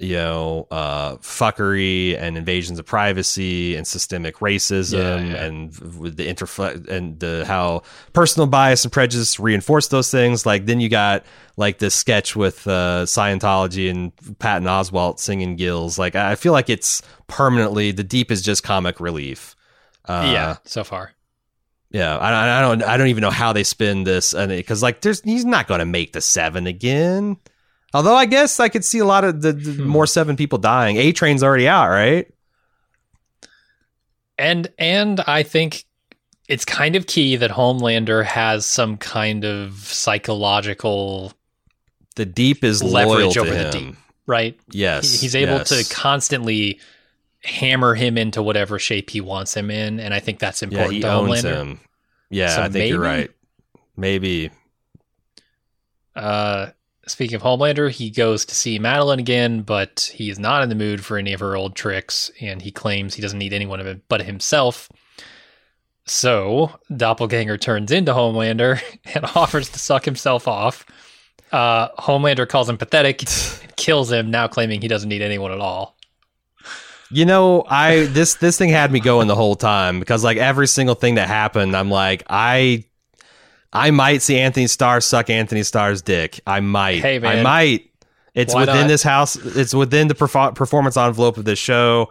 you know, uh, fuckery and invasions of privacy and systemic racism Yeah, yeah. and with the interfle and the how personal bias and prejudice reinforce those things. Like then you got like this sketch with uh, Scientology and Patton Oswalt singing gills. Like I feel like it's permanently the deep is just comic relief. Uh, yeah. So far. yeah, I, I don't, I don't even know how they spin this, and because like, there's, he's not going to make the seven again. Although I guess I could see a lot of the, the Hmm. more seven people dying. A train's already out, right? And and I think it's kind of key that Homelander has some kind of psychological The deep is Leverage loyal over to the deep. right. Yes, He- He's able yes. to constantly hammer him into whatever shape he wants him in, and I think that's Yeah, important he to owns Homelander. him. Yeah, So I think you're right. Maybe. Uh, speaking of Homelander, he goes to see Madeline again, but he is not in the mood for any of her old tricks, and he claims he doesn't need anyone of it but himself. So Doppelganger turns into Homelander and offers to suck himself off. Uh, Homelander calls him pathetic and kills him, now claiming he doesn't need anyone at all. You know, I this this thing had me going the whole time because like every single thing that happened, I'm like, I I might see Antony Starr suck Antony Starr's dick. I might. Hey, man. I might. It's Why within not? this house. It's within the perfor- performance envelope of this show.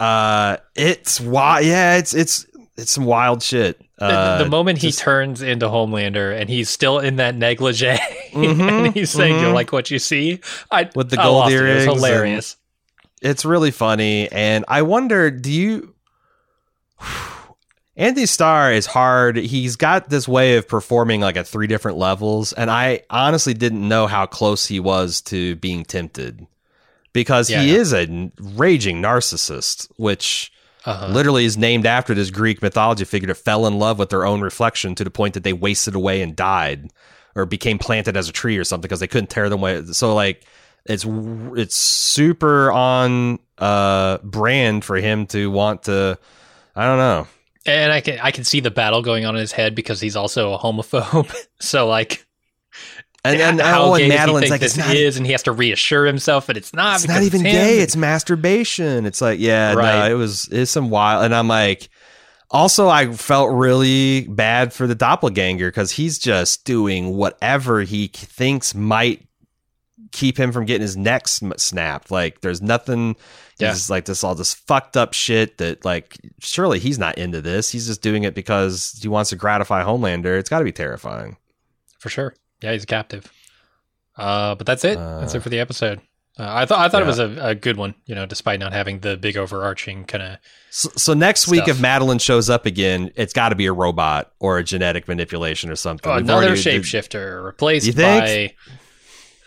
Uh, it's wild. Yeah, it's it's it's some wild shit. The, Uh, the moment he turns into Homelander and he's still in that negligee Mhm, and he's saying, "You mhm. like what you see?" I With the gold lost it. It earrings hilarious. it's really funny and i wonder do you antony starr is hard he's got this way of performing like at three different levels and i honestly didn't know how close he was to being tempted because Yeah, he yeah. is a raging narcissist which Uh-huh. literally is named after this greek mythology figure that fell in love with their own reflection to the point that they wasted away and died or became planted as a tree or something because they couldn't tear them away so like it's it's super on uh brand for him to want to I don't know. And I can I can see the battle going on in his head because he's also a homophobe. so like, And, and, how oh, gay he Madeline's like, this not, is, and he has to reassure himself that it's not. it's not even him. gay. It's masturbation. It's like, yeah, no, Right. it was it's some wild. And I'm like, also, I felt really bad for the doppelganger because he's just doing whatever he thinks might keep him from getting his neck snapped. Like, there's nothing. Yeah. He's like this all this fucked up shit that like surely he's not into this. He's just doing it because he wants to gratify Homelander. It's got to be terrifying. for sure. Yeah, he's a captive. Uh, but that's it. that's Uh, it for the episode. Uh, I thought I thought it was a, a good one. You know, despite not having the big overarching kind of. So, so next week, if Madeline shows up again, it's got to be a robot or a genetic manipulation or something. We've another already- shapeshifter replaced You think? by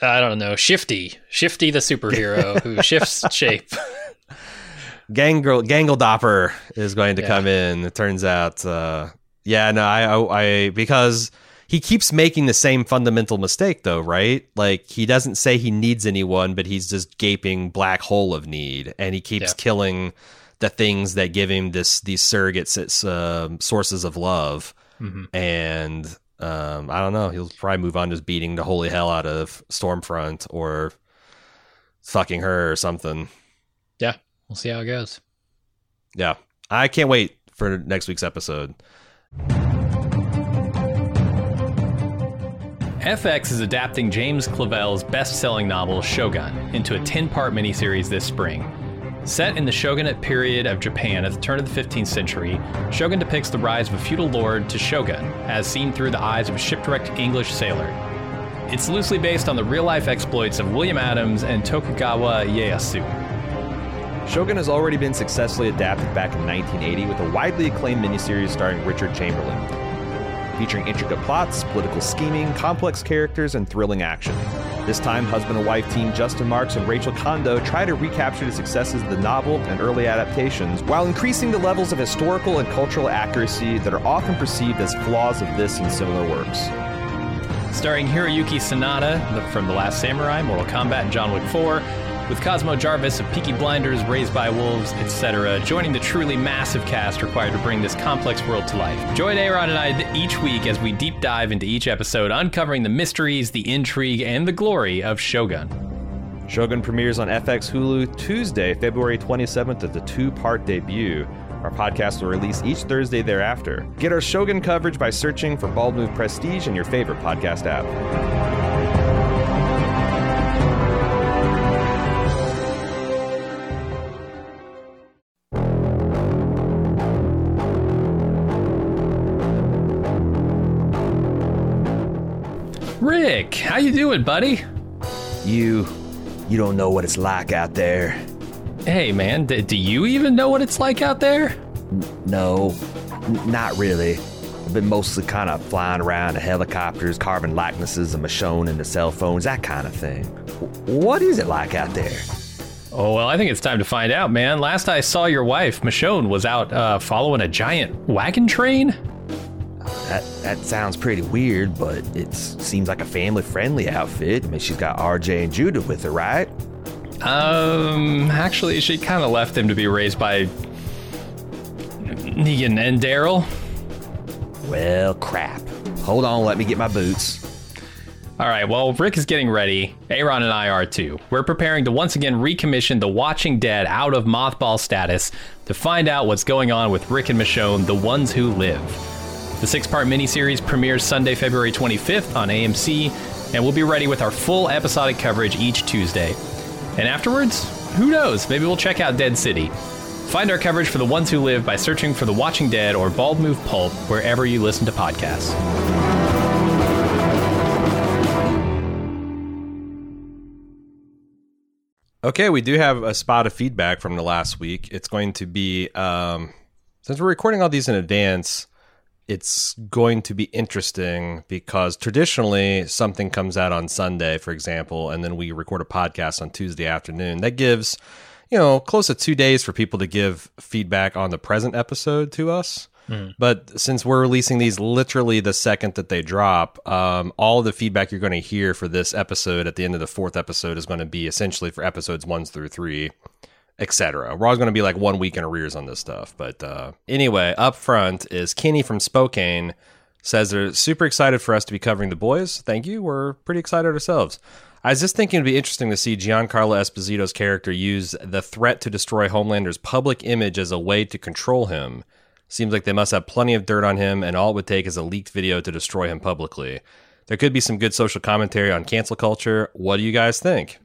I don't know Shifty, Shifty the superhero who shifts shape. Gangle Gangledopper is going to Yeah. come in. It turns out, uh, yeah, no, I, I, I, because he keeps making the same fundamental mistake, though, right? Like he doesn't say he needs anyone, but he's just gaping black hole of need, and he keeps Yeah. killing the things that give him this these surrogates, uh, sources of love, Mhm. and um, I don't know. He'll probably move on just beating the holy hell out of Stormfront or fucking her or something. Yeah, we'll see how it goes. Yeah. I can't wait for next week's episode. FX is adapting James Clavell's best-selling novel Shogun into a 10-part miniseries this spring. Set in the shogunate period of Japan at the turn of the 15th century, Shogun depicts the rise of a feudal lord to shogun, as seen through the eyes of a shipwrecked English sailor. It's loosely based on the real-life exploits of William Adams and Tokugawa Ieyasu. Shogun has already been successfully adapted back in 1980 with a widely acclaimed miniseries starring Richard Chamberlain. Featuring intricate plots, political scheming, complex characters, and thrilling action. This time, husband and wife team Justin Marks and Rachel Kondo try to recapture the successes of the novel and early adaptations while increasing the levels of historical and cultural accuracy that are often perceived as flaws of this and similar works. starring Hiroyuki Sanada from The Last Samurai, Mortal Kombat, and John Wick 4, with Cosmo Jarvis of Peaky Blinders, Raised by Wolves, etc., joining the truly massive cast required to bring this complex world to life. Join Aaron and I each week as we deep dive into each episode, uncovering the mysteries, the intrigue, and the glory of Shogun. Shogun premieres on FX Hulu Tuesday, February 27th as a two part debut. Our podcast will release each Thursday thereafter. Get our Shogun coverage by searching for Bald Move Prestige in your favorite podcast app. How you doing, buddy? You, you don't know what it's like out there. Hey, man, d- do you even know what it's like out there? No, n- not really. I've been mostly kind of flying around in helicopters, carving likenesses of Michonne into cell phones, that kind of thing. W- What is it like out there? Oh, well, I think it's time to find out, man. Last I saw your wife, Michonne, was out uh, following a giant wagon train. That that sounds pretty weird, but it seems like a family-friendly outfit. I mean, she's got RJ and Judith with her, right? Um, actually, she kind of left them to be raised by Negan and Daryl. Well, crap. Hold on, let me get my boots. All right, well, Rick is getting ready. Aaron and I are too. We're preparing to once again recommission The Watching Dead out of mothball status to find out what's going on with Rick and Michonne, the ones who live. The six part miniseries premieres Sunday, February 25th on AMC, and we'll be ready with our full episodic coverage each Tuesday. And afterwards, who knows? Maybe we'll check out Dead City. Find our coverage for The Ones Who Live by searching for The Watching Dead or Bald Move Pulp wherever you listen to podcasts. Okay, we do have a spot of feedback from the last week. It's going to be um, since we're recording all these in advance, it's going to be interesting because traditionally something comes out on Sunday, for example, and then we record a podcast on Tuesday afternoon. That gives, you know, close to two days for people to give feedback on the present episode to us. But since we're releasing these literally the second that they drop, um, all the feedback you're going to hear for this episode at the end of the fourth episode is going to be essentially for episodes one through three. Etc. We're always going to be like one week in arrears on this stuff. But uh, anyway, up front is Kenny from Spokane says they're super excited for us to be covering the boys. Thank you. We're pretty excited ourselves. I was just thinking it'd be interesting to see Giancarlo Esposito's character use the threat to destroy Homelander's public image as a way to control him. Seems like they must have plenty of dirt on him, and all it would take is a leaked video to destroy him publicly. There could be some good social commentary on cancel culture. What do you guys think?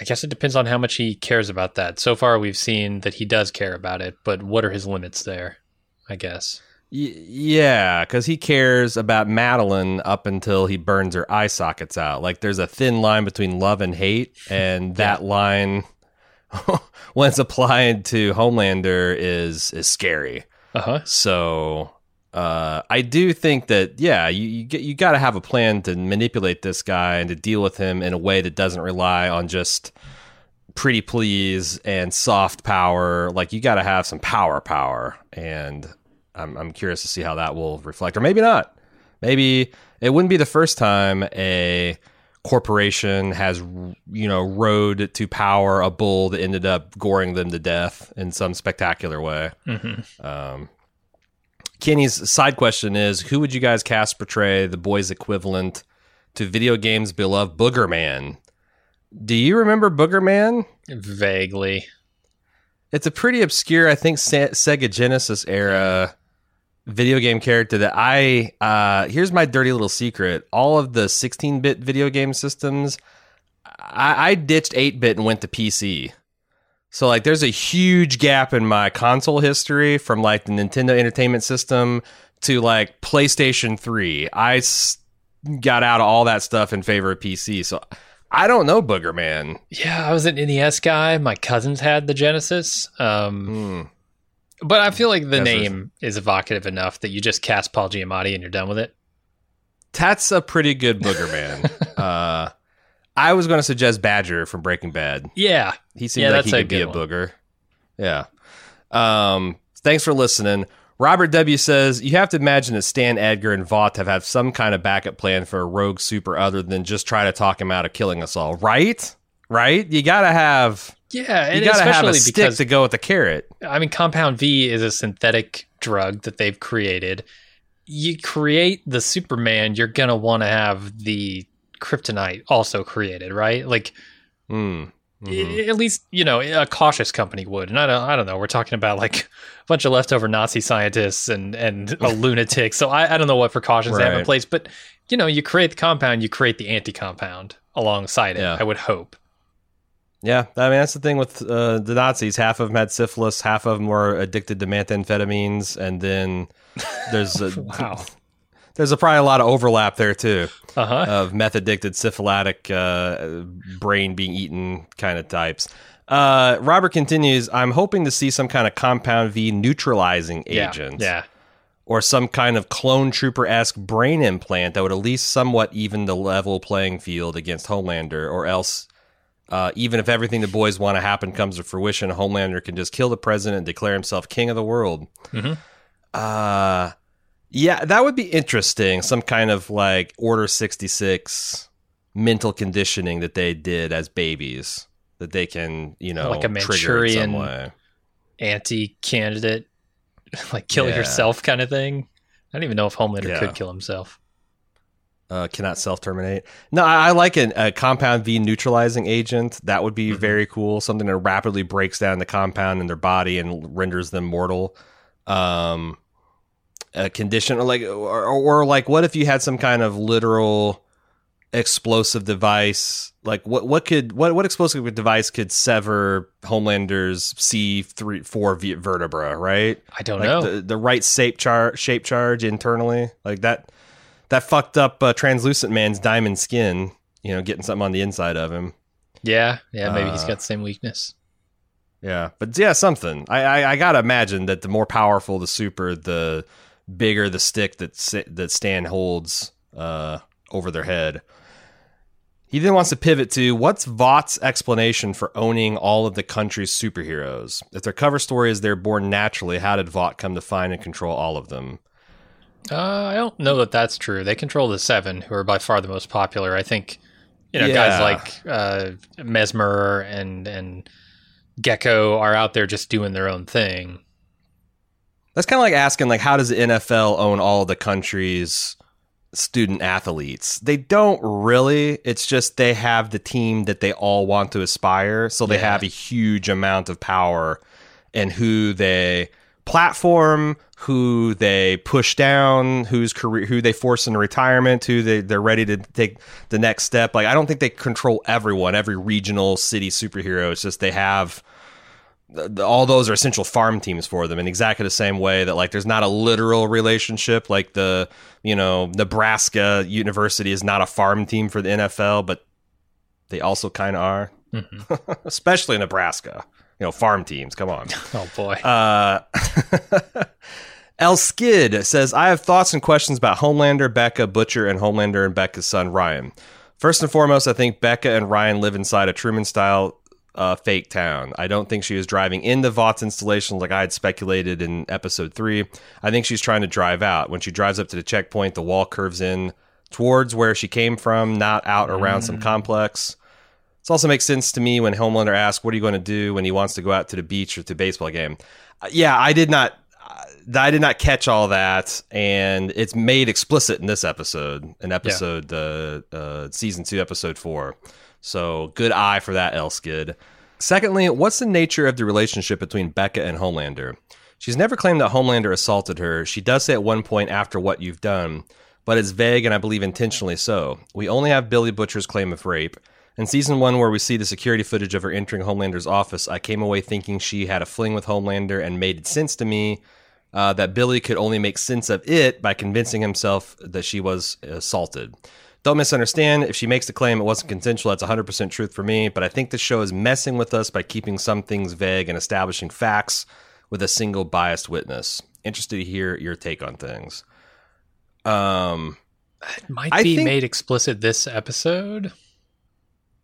I guess it depends on how much he cares about that. So far, we've seen that he does care about it, but what are his limits there? I guess. Y- yeah, because he cares about Madeline up until he burns her eye sockets out. Like there's a thin line between love and hate, and that line, when it's applied to Homelander, is is scary. Uh huh. So uh, I do think that yeah, you you, get, you got to have a plan to manipulate this guy and to deal with him in a way that doesn't rely on just pretty please and soft power. Like you got to have some power, power, and I'm I'm curious to see how that will reflect, or maybe not. Maybe it wouldn't be the first time a corporation has you know rode to power a bull that ended up goring them to death in some spectacular way. Mm-hmm. Um, Kenny's side question is: Who would you guys cast portray the boys' equivalent to video games' beloved Booger Man? Do you remember Booger Man? Vaguely. It's a pretty obscure, I think, Se- Sega Genesis era video game character that I. Uh, here's my dirty little secret: all of the 16-bit video game systems, I, I ditched 8-bit and went to PC. So like there's a huge gap in my console history from like the Nintendo Entertainment System to like PlayStation 3. I s- got out of all that stuff in favor of PC. So I don't know Booger Man. Yeah, I was an NES guy. My cousins had the Genesis. Um, Hmm. but I feel like the That's a- name is evocative enough that you just cast Paul Giamatti and you're done with it. That's a pretty good Booger Man. uh, I was going to suggest Badger from Breaking Bad. Yeah. He seems Yeah, like he could be a one. booger. Yeah. Um, thanks for listening. Robert W says you have to imagine that Stan Edgar and Vought have had some kind of backup plan for a rogue super other than just try to talk him out of killing us all. Right? Right? You gotta have Yeah, you gotta have a stick because to go with the carrot. I mean, Compound V is a synthetic drug that they've created. You create the Superman, you're gonna want to have the kryptonite also created, right? Like Mm. Mhm. I- at least you know a cautious company would. And I don't, I don't know. We're talking about like a bunch of leftover Nazi scientists and and a lunatic. So I, I don't know what precautions they have in place, but you know, you create the compound, you create the anti-compound alongside it. Yeah. I would hope. Yeah, I mean that's the thing with uh, the Nazis. Half of them had syphilis, half of them were addicted to methamphetamines, and then there's a, Wow. There's a, probably a lot of overlap there too. Uh huh. of meth addicted syphilitic uh, brain being eaten kind of types. Uh, Robert continues, I'm hoping to see some kind of compound V neutralizing agent Yeah. or some kind of clone trooper esque brain implant that would at least somewhat even the level playing field against Homelander, or else. Uh, even if everything the boys want to happen comes to fruition, Homelander can just kill the president and declare himself king of the world. Mhm. Uh, yeah, that would be interesting. Some kind of like Order 66 mental conditioning that they did as babies that they can, you know, Like a Manchurian- Anti-candidate, like kill Yeah. yourself kind of thing. I don't even know if Homelander Yeah. could kill himself. Uh, cannot self terminate. No, I, I like an, a compound V neutralizing agent. That would be very cool. Something that rapidly breaks down the compound in their body and renders them mortal. Um, a condition, or like, or, or like, what if you had some kind of literal explosive device? Like, what what could what what explosive device could sever Homelander's C three four vertebra? Right I don't like know. the, the right shape char- shape charge internally like that that fucked up uh, translucent man's diamond skin you know getting something on the inside of him yeah, yeah. Maybe he's got the same weakness. yeah but yeah something i i, I gotta imagine that the more powerful the super the bigger the stick that that stan holds uh over their head he then wants to pivot to what's Vought's explanation for owning all of the country's superheroes? If their cover story is they're born naturally, how did Vought come to find and control all of them? Uh, I don't know that that's true. They control the seven, who are by far the most popular. I think, you know, guys like uh, Mesmer and and Gecko are out there just doing their own thing. That's kind of like asking, like, how does the NFL own all the country's student athletes? They don't really. It's just they have the team that they all want to aspire, so they Yeah. have a huge amount of power in who they platform, who they push down, whose career, who they force into retirement, who they they're ready to take the next step. Like, I don't think they control everyone, every regional city superhero. It's just they have th- th- all those are essential farm teams for them in exactly the same way that like there's not a literal relationship. Like the you know Nebraska University is not a farm team for the NFL but they also kind of are especially Nebraska. You know farm teams come on. Oh boy. uh, El Skid says, I have thoughts and questions about Homelander, Becca, Butcher, and Homelander and Becca's son, Ryan. First and foremost, I think Becca and Ryan live inside a Truman style uh, fake town. I don't think she was driving into Vought's installations like I had speculated in episode three. I think she's trying to drive out. When she drives up to the checkpoint, the wall curves in towards where she came from, not out around some complex. This also makes sense to me when Homelander asks, "What are you going to do when he wants to go out to the beach or to baseball game?" Uh, yeah, I did not, uh, I did not catch all that, and it's made explicit in this episode, in episode uh, uh, season two, episode four. So good eye for that, Elskid. Secondly, what's the nature of the relationship between Becca and Homelander? She's never claimed that Homelander assaulted her. She does say at one point after what you've done, but it's vague and I believe intentionally so. We only have Billy Butcher's claim of rape. In season one, where we see the security footage of her entering Homelander's office, I came away thinking she had a fling with Homelander and made sense to me uh, that Billy could only make sense of it by convincing himself that she was assaulted. Don't misunderstand. If she makes the claim it wasn't consensual, that's 100% truth for me. But I think the show is messing with us by keeping some things vague and establishing facts with a single biased witness. Interested to hear your take on things. Um, it Might I be think- made explicit this episode.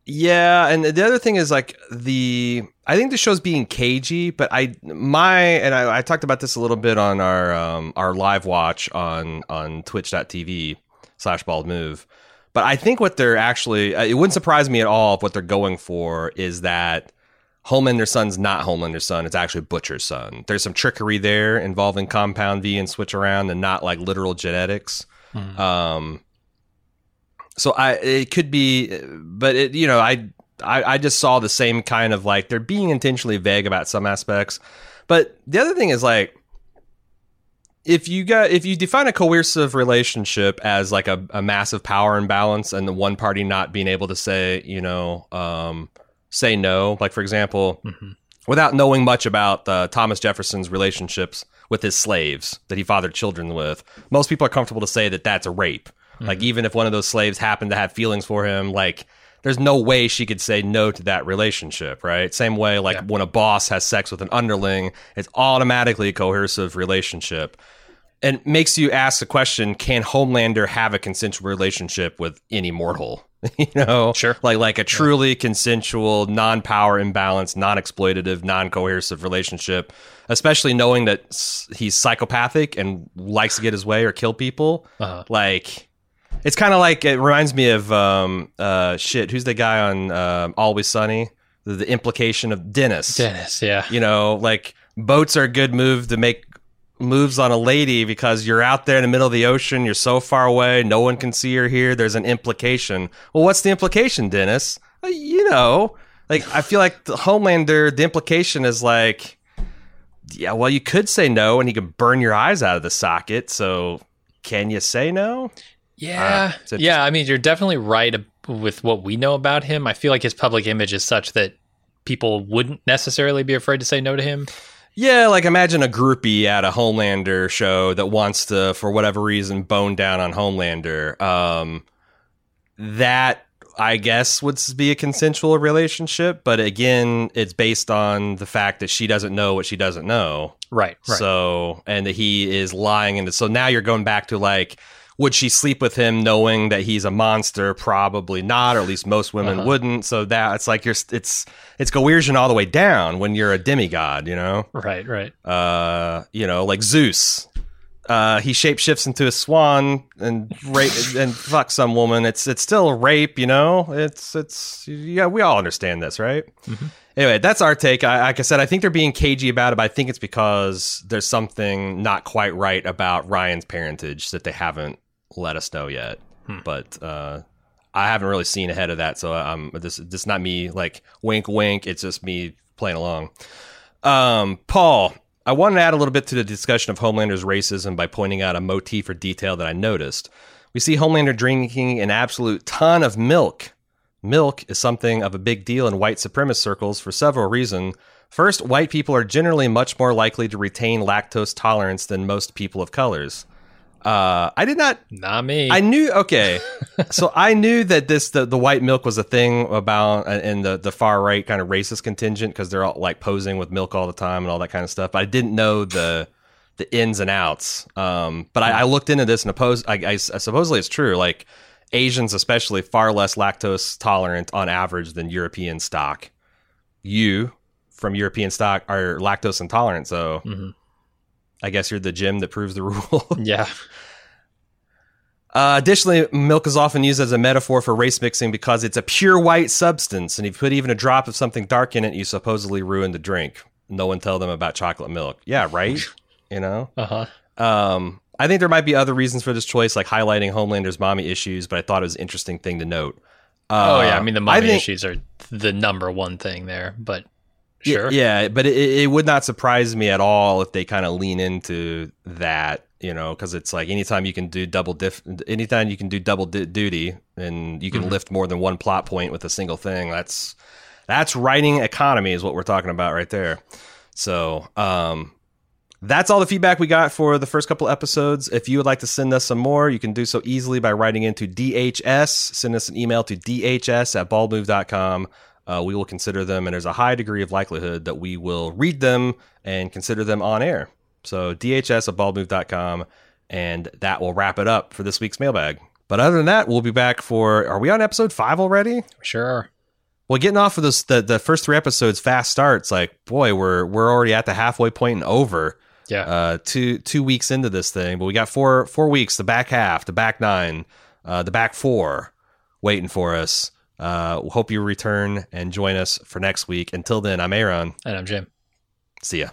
Yeah, and the other thing is like the I think the show's being cagey, but I my and I, I talked about this a little bit on our um, our live watch on on Twitch.tv slash bald move. But I think what they're actually uh, it wouldn't surprise me at all if what they're going for is that Homelander's son's not Homelander's son; it's actually Butcher's son. There's some trickery there involving Compound V and Switch Around, and not like literal genetics. Um, so I it could be, but it you know I, I I just saw the same kind of like they're being intentionally vague about some aspects, but the other thing is like if you got if you define a coercive relationship as like a, a massive power imbalance and the one party not being able to say you know um, say no like for example without knowing much about uh, Thomas Jefferson's relationships with his slaves that he fathered children with, most people are comfortable to say that that's a rape. Like even if one of those slaves happened to have feelings for him, like there's no way she could say no to that relationship, right? Same way like Yeah. when a boss has sex with an underling, it's automatically a coercive relationship. And makes you ask the question, can Homelander have a consensual relationship with any mortal? you know? Sure. Like like a truly consensual, non-power imbalance, non-exploitative, non-coercive relationship, especially knowing that s- he's psychopathic and likes to get his way or kill people. Uh-huh. Like it's kind of like it reminds me of um uh shit, who's the guy on um, Always Sunny? The, the implication of Dennis. Dennis, yeah. You know, like boats are a good move to make moves on a lady because you're out there in the middle of the ocean, you're so far away, no one can see or hear. There's an implication. Well, what's the implication, Dennis? Uh, You know, like I feel like the Homelander, the implication is like, yeah, well, you could say no, and he could burn your eyes out of the socket. So, can you say no? Yeah. Uh, yeah, I mean, you're definitely right with what we know about him. I feel like his public image is such that people wouldn't necessarily be afraid to say no to him. Yeah, like imagine a groupie at a Homelander show that wants to, for whatever reason, bone down on Homelander. Um, that I guess would be a consensual relationship, but again, it's based on the fact that she doesn't know what she doesn't know. Right. Right. So, and that he is lying. And so now you're going back to like, would she sleep with him knowing that he's a monster? Probably not, or at least most women Uh-huh. wouldn't. So that it's like you're, it's, it's coercion all the way down when you're a demigod, you know? right. Right. uh, you know, like Zeus. Uh, he shapeshifts into a swan and rape and fuck some woman. It's it's still rape, you know. It's it's yeah. We all understand this, right? Anyway, that's our take. I, like I said, I think they're being cagey about it, but I think it's because there's something not quite right about Ryan's parentage that they haven't let us know yet. Hmm. But uh, I haven't really seen ahead of that, so um, this this is not me like wink wink. It's just me playing along. Um, Paul, I wanted to add a little bit to the discussion of Homelander's racism by pointing out a motif or detail that I noticed. We see Homelander drinking an absolute ton of milk. Milk is something of a big deal in white supremacist circles for several reasons. First, white people are generally much more likely to retain lactose tolerance than most people of colors. Uh, I did not Not me. I knew okay, so I knew that this the, the white milk was a thing about uh, in the the far right kind of racist contingent because they're all like posing with milk all the time and all that kind of stuff. But I didn't know the the ins and outs. Um, but I, I looked into this and oppose. I, I supposedly it's true. Like Asians, especially, far less lactose tolerant on average than European stock. You from European stock are lactose intolerant, so Mhm. I guess you're the gym that proves the rule. Yeah. Uh, additionally, milk is often used as a metaphor for race mixing because it's a pure white substance, and if you put even a drop of something dark in it, you supposedly ruin the drink. No one tell them about chocolate milk. Yeah, right. you know. Uh huh. Um, I think there might be other reasons for this choice, like highlighting Homelander's mommy issues, but I thought it was an interesting thing to note. Uh, oh yeah. I mean, the mommy think- issues are the number one thing there, but sure. Yeah, but it, it would not surprise me at all if they kind of lean into that, you know, because it's like anytime you can do double diff, anytime you can do double di- duty, and you can Mhm. lift more than one plot point with a single thing. That's that's writing economy is what we're talking about right there. So, um, that's all the feedback we got for the first couple episodes. If you would like to send us some more, you can do so easily by writing into DHS. Send us an email to DHS at baldmove.com. Uh, we will consider them, and there's a high degree of likelihood that we will read them and consider them on air. So DHS at baldmove.com, and that will wrap it up for this week's mailbag. But other than that, we'll be back for. Are we on episode five already? Sure. Well, getting off of this, the, the first three episodes fast starts. Like, boy, we're we're already at the halfway point and over. Yeah. Uh, two two weeks into this thing, but we got four four weeks. The back half, the back nine, uh, the back four, waiting for us. Uh, hope you return and join us for next week. Until then, I'm Aaron. and I'm Jim. See ya.